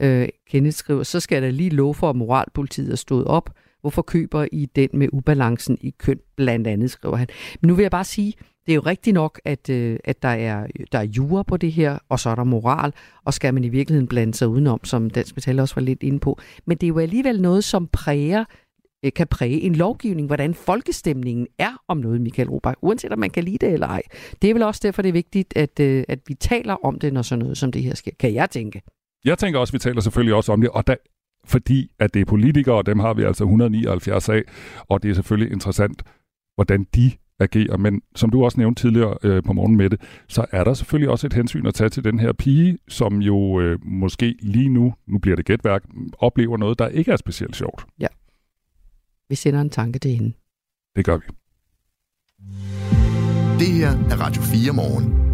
Øh, Kenneth skriver, så skal der lige love for, at moralpolitiet er stået op. Hvorfor køber I den med ubalancen i køn, blandt andet, skriver han. Men nu vil jeg bare sige, det er jo rigtigt nok, at, øh, at der, er, der er jura på det her, og så er der moral, og skal man i virkeligheden blande sig udenom, som Dansk Metal også var lidt inde på. Men det er jo alligevel noget, som præger øh, kan præge en lovgivning, hvordan folkestemningen er om noget, Michael Robach, uanset om man kan lide det eller ej. Det er vel også derfor, det er vigtigt, at, øh, at vi taler om det, når sådan noget som det her sker, kan jeg tænke. Jeg tænker også, at vi taler selvfølgelig også om det, og der, fordi at det er politikere, og dem har vi altså 179 af, og det er selvfølgelig interessant, hvordan de agerer. Men som du også nævnte tidligere øh, på morgen med det, så er der selvfølgelig også et hensyn at tage til den her pige, som jo øh, måske lige nu, nu bliver det gætværk, oplever noget, der ikke er specielt sjovt. Ja. Vi sender en tanke til hende. Det gør vi. Det her er Radio 4 morgen.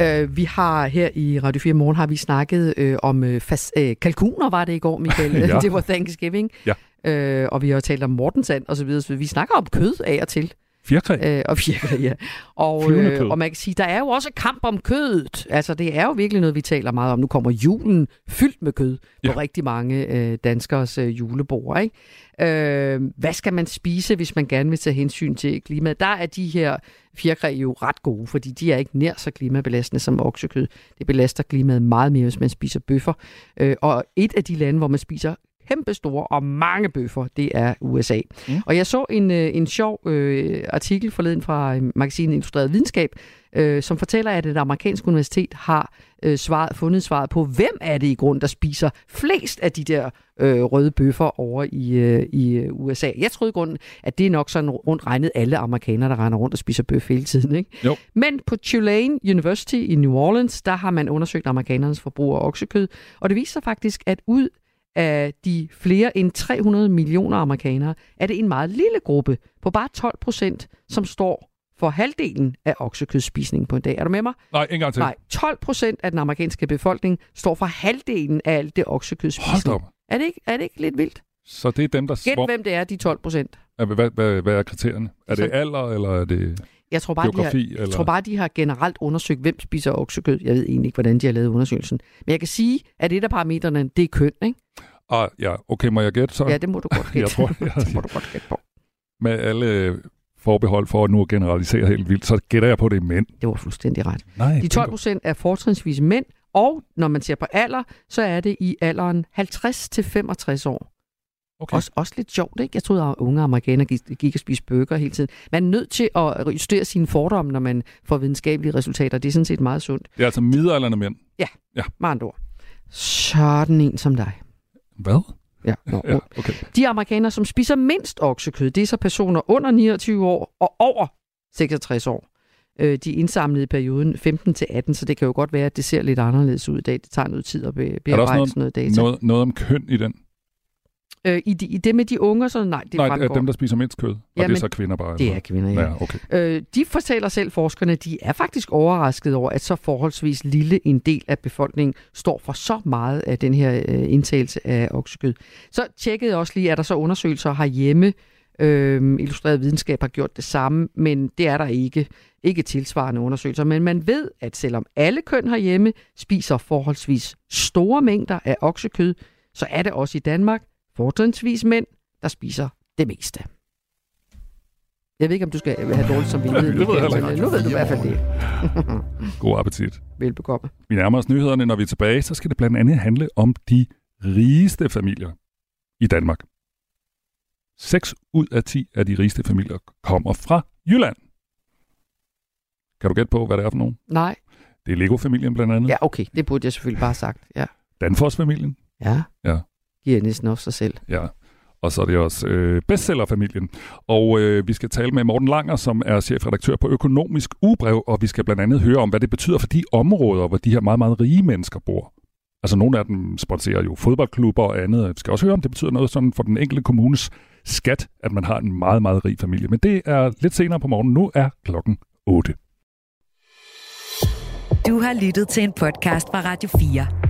Uh, vi har her i Radio 4 Morgen har vi snakket uh, om uh, fas, uh, kalkuner, var det i går, Michael. ja. det var Thanksgiving. Ja. Uh, og vi har talt om mortensand og så videre, så vi snakker om kød af og til. Fjerkræ. Øh, og fjerkræ, ja. Og, øh, og man kan sige, der er jo også kamp om kødet. Altså, det er jo virkelig noget, vi taler meget om. Nu kommer julen fyldt med kød ja. på rigtig mange øh, danskers øh, julebord. Ikke? Øh, hvad skal man spise, hvis man gerne vil tage hensyn til klimaet? Der er de her fjerkræ jo ret gode, fordi de er ikke nær så klimabelastende som oksekød. Det belaster klimaet meget mere, hvis man spiser bøffer. Øh, og et af de lande, hvor man spiser kæmpe store og mange bøffer, det er USA. Mm. Og jeg så en, øh, en sjov øh, artikel forleden fra øh, magasinet Illustreret Videnskab, øh, som fortæller, at et amerikansk universitet har øh, svaret, fundet svaret på, hvem er det i grund, der spiser flest af de der øh, røde bøffer over i, øh, i øh, USA. Jeg troede i grunden, at det er nok sådan rundt regnet alle amerikanere, der render rundt og spiser bøf hele tiden. Ikke? Jo. Men på Tulane University i New Orleans, der har man undersøgt amerikanernes forbrug af oksekød, og det viser sig faktisk, at ud af de flere end 300 millioner amerikanere, er det en meget lille gruppe på bare 12 procent, som står for halvdelen af oksekødspisningen på en dag. Er du med mig? Nej, en gang til. Nej, 12 procent af den amerikanske befolkning står for halvdelen af alt det oksekødspisning. Hold op. Er det, ikke, er det ikke lidt vildt? Så det er dem, der... Gæt, hvem det er, de 12 procent. Hvad, hvad, hvad er kriterierne? Er det alder, eller er det jeg tror, bare, de har, eller? jeg tror bare, de har generelt undersøgt, hvem spiser oksekød. Jeg ved egentlig ikke, hvordan de har lavet undersøgelsen. Men jeg kan sige, at et af parametrene, det er køn, ikke? Ah, ja, okay, må jeg gætte så? Ja, det må du godt gætte. jeg tror, jeg, det må du godt gætte på. Med alle forbehold for at nu generalisere helt vildt, så gætter jeg på, at det er mænd. Det var fuldstændig ret. Nej, De 12 procent er fortrinsvis mænd, og når man ser på alder, så er det i alderen 50-65 år. Okay. Også, også lidt sjovt, ikke? Jeg troede, at unge amerikanere gik, gik og spiste bøger hele tiden. Man er nødt til at justere sine fordomme, når man får videnskabelige resultater. Det er sådan set meget sundt. Det er altså midalderne mænd? Ja, ja. med andre ord. Sådan en som dig. Hvad? Ja, nå, ja okay. De amerikanere, som spiser mindst oksekød, det er så personer under 29 år og over 66 år. Øh, de indsamlet i perioden 15 til 18, så det kan jo godt være, at det ser lidt anderledes ud i dag. Det tager noget tid at bearbejde sådan noget data. Noget, noget om køn i den? Øh, i, de, I det med de unge, så nej, det Nej, fremgår. dem, der spiser mindst kød. Og Ja, det er så kvinder bare? Det eller er kvinder, ja. ja okay. Øh, de fortæller selv, forskerne, de er faktisk overrasket over, at så forholdsvis lille en del af befolkningen står for så meget af den her øh, indtagelse af oksekød. Så tjekkede jeg også lige, at der så undersøgelser herhjemme. Øh, Illustreret videnskab har gjort det samme, men det er der ikke. Ikke tilsvarende undersøgelser. Men man ved, at selvom alle køn herhjemme spiser forholdsvis store mængder af oksekød, så er det også i Danmark fortrinsvis mænd, der spiser det meste. Jeg ved ikke, om du skal have dårligt som Det ved jeg heller ikke. Nu ved du i hvert fald det. God appetit. Velbekomme. Vi nærmer os nyhederne. Når vi er tilbage, så skal det blandt andet handle om de rigeste familier i Danmark. 6 ud af 10 af de rigeste familier kommer fra Jylland. Kan du gætte på, hvad det er for nogen? Nej. Det er Lego-familien blandt andet. Ja, okay. Det burde jeg selvfølgelig bare have sagt. Ja. Danfoss-familien. Ja. Ja. Giver næsten også sig selv. Ja. Og så er det også øh, bestsellerfamilien. Og øh, vi skal tale med Morten Langer, som er chefredaktør på Økonomisk Ugebrev, og vi skal blandt andet høre om, hvad det betyder for de områder, hvor de her meget, meget rige mennesker bor. Altså nogle af dem sponsorerer jo fodboldklubber og andet. Vi skal også høre, om det betyder noget sådan for den enkelte kommunes skat, at man har en meget, meget rig familie. Men det er lidt senere på morgenen. Nu er klokken 8. Du har lyttet til en podcast fra Radio 4.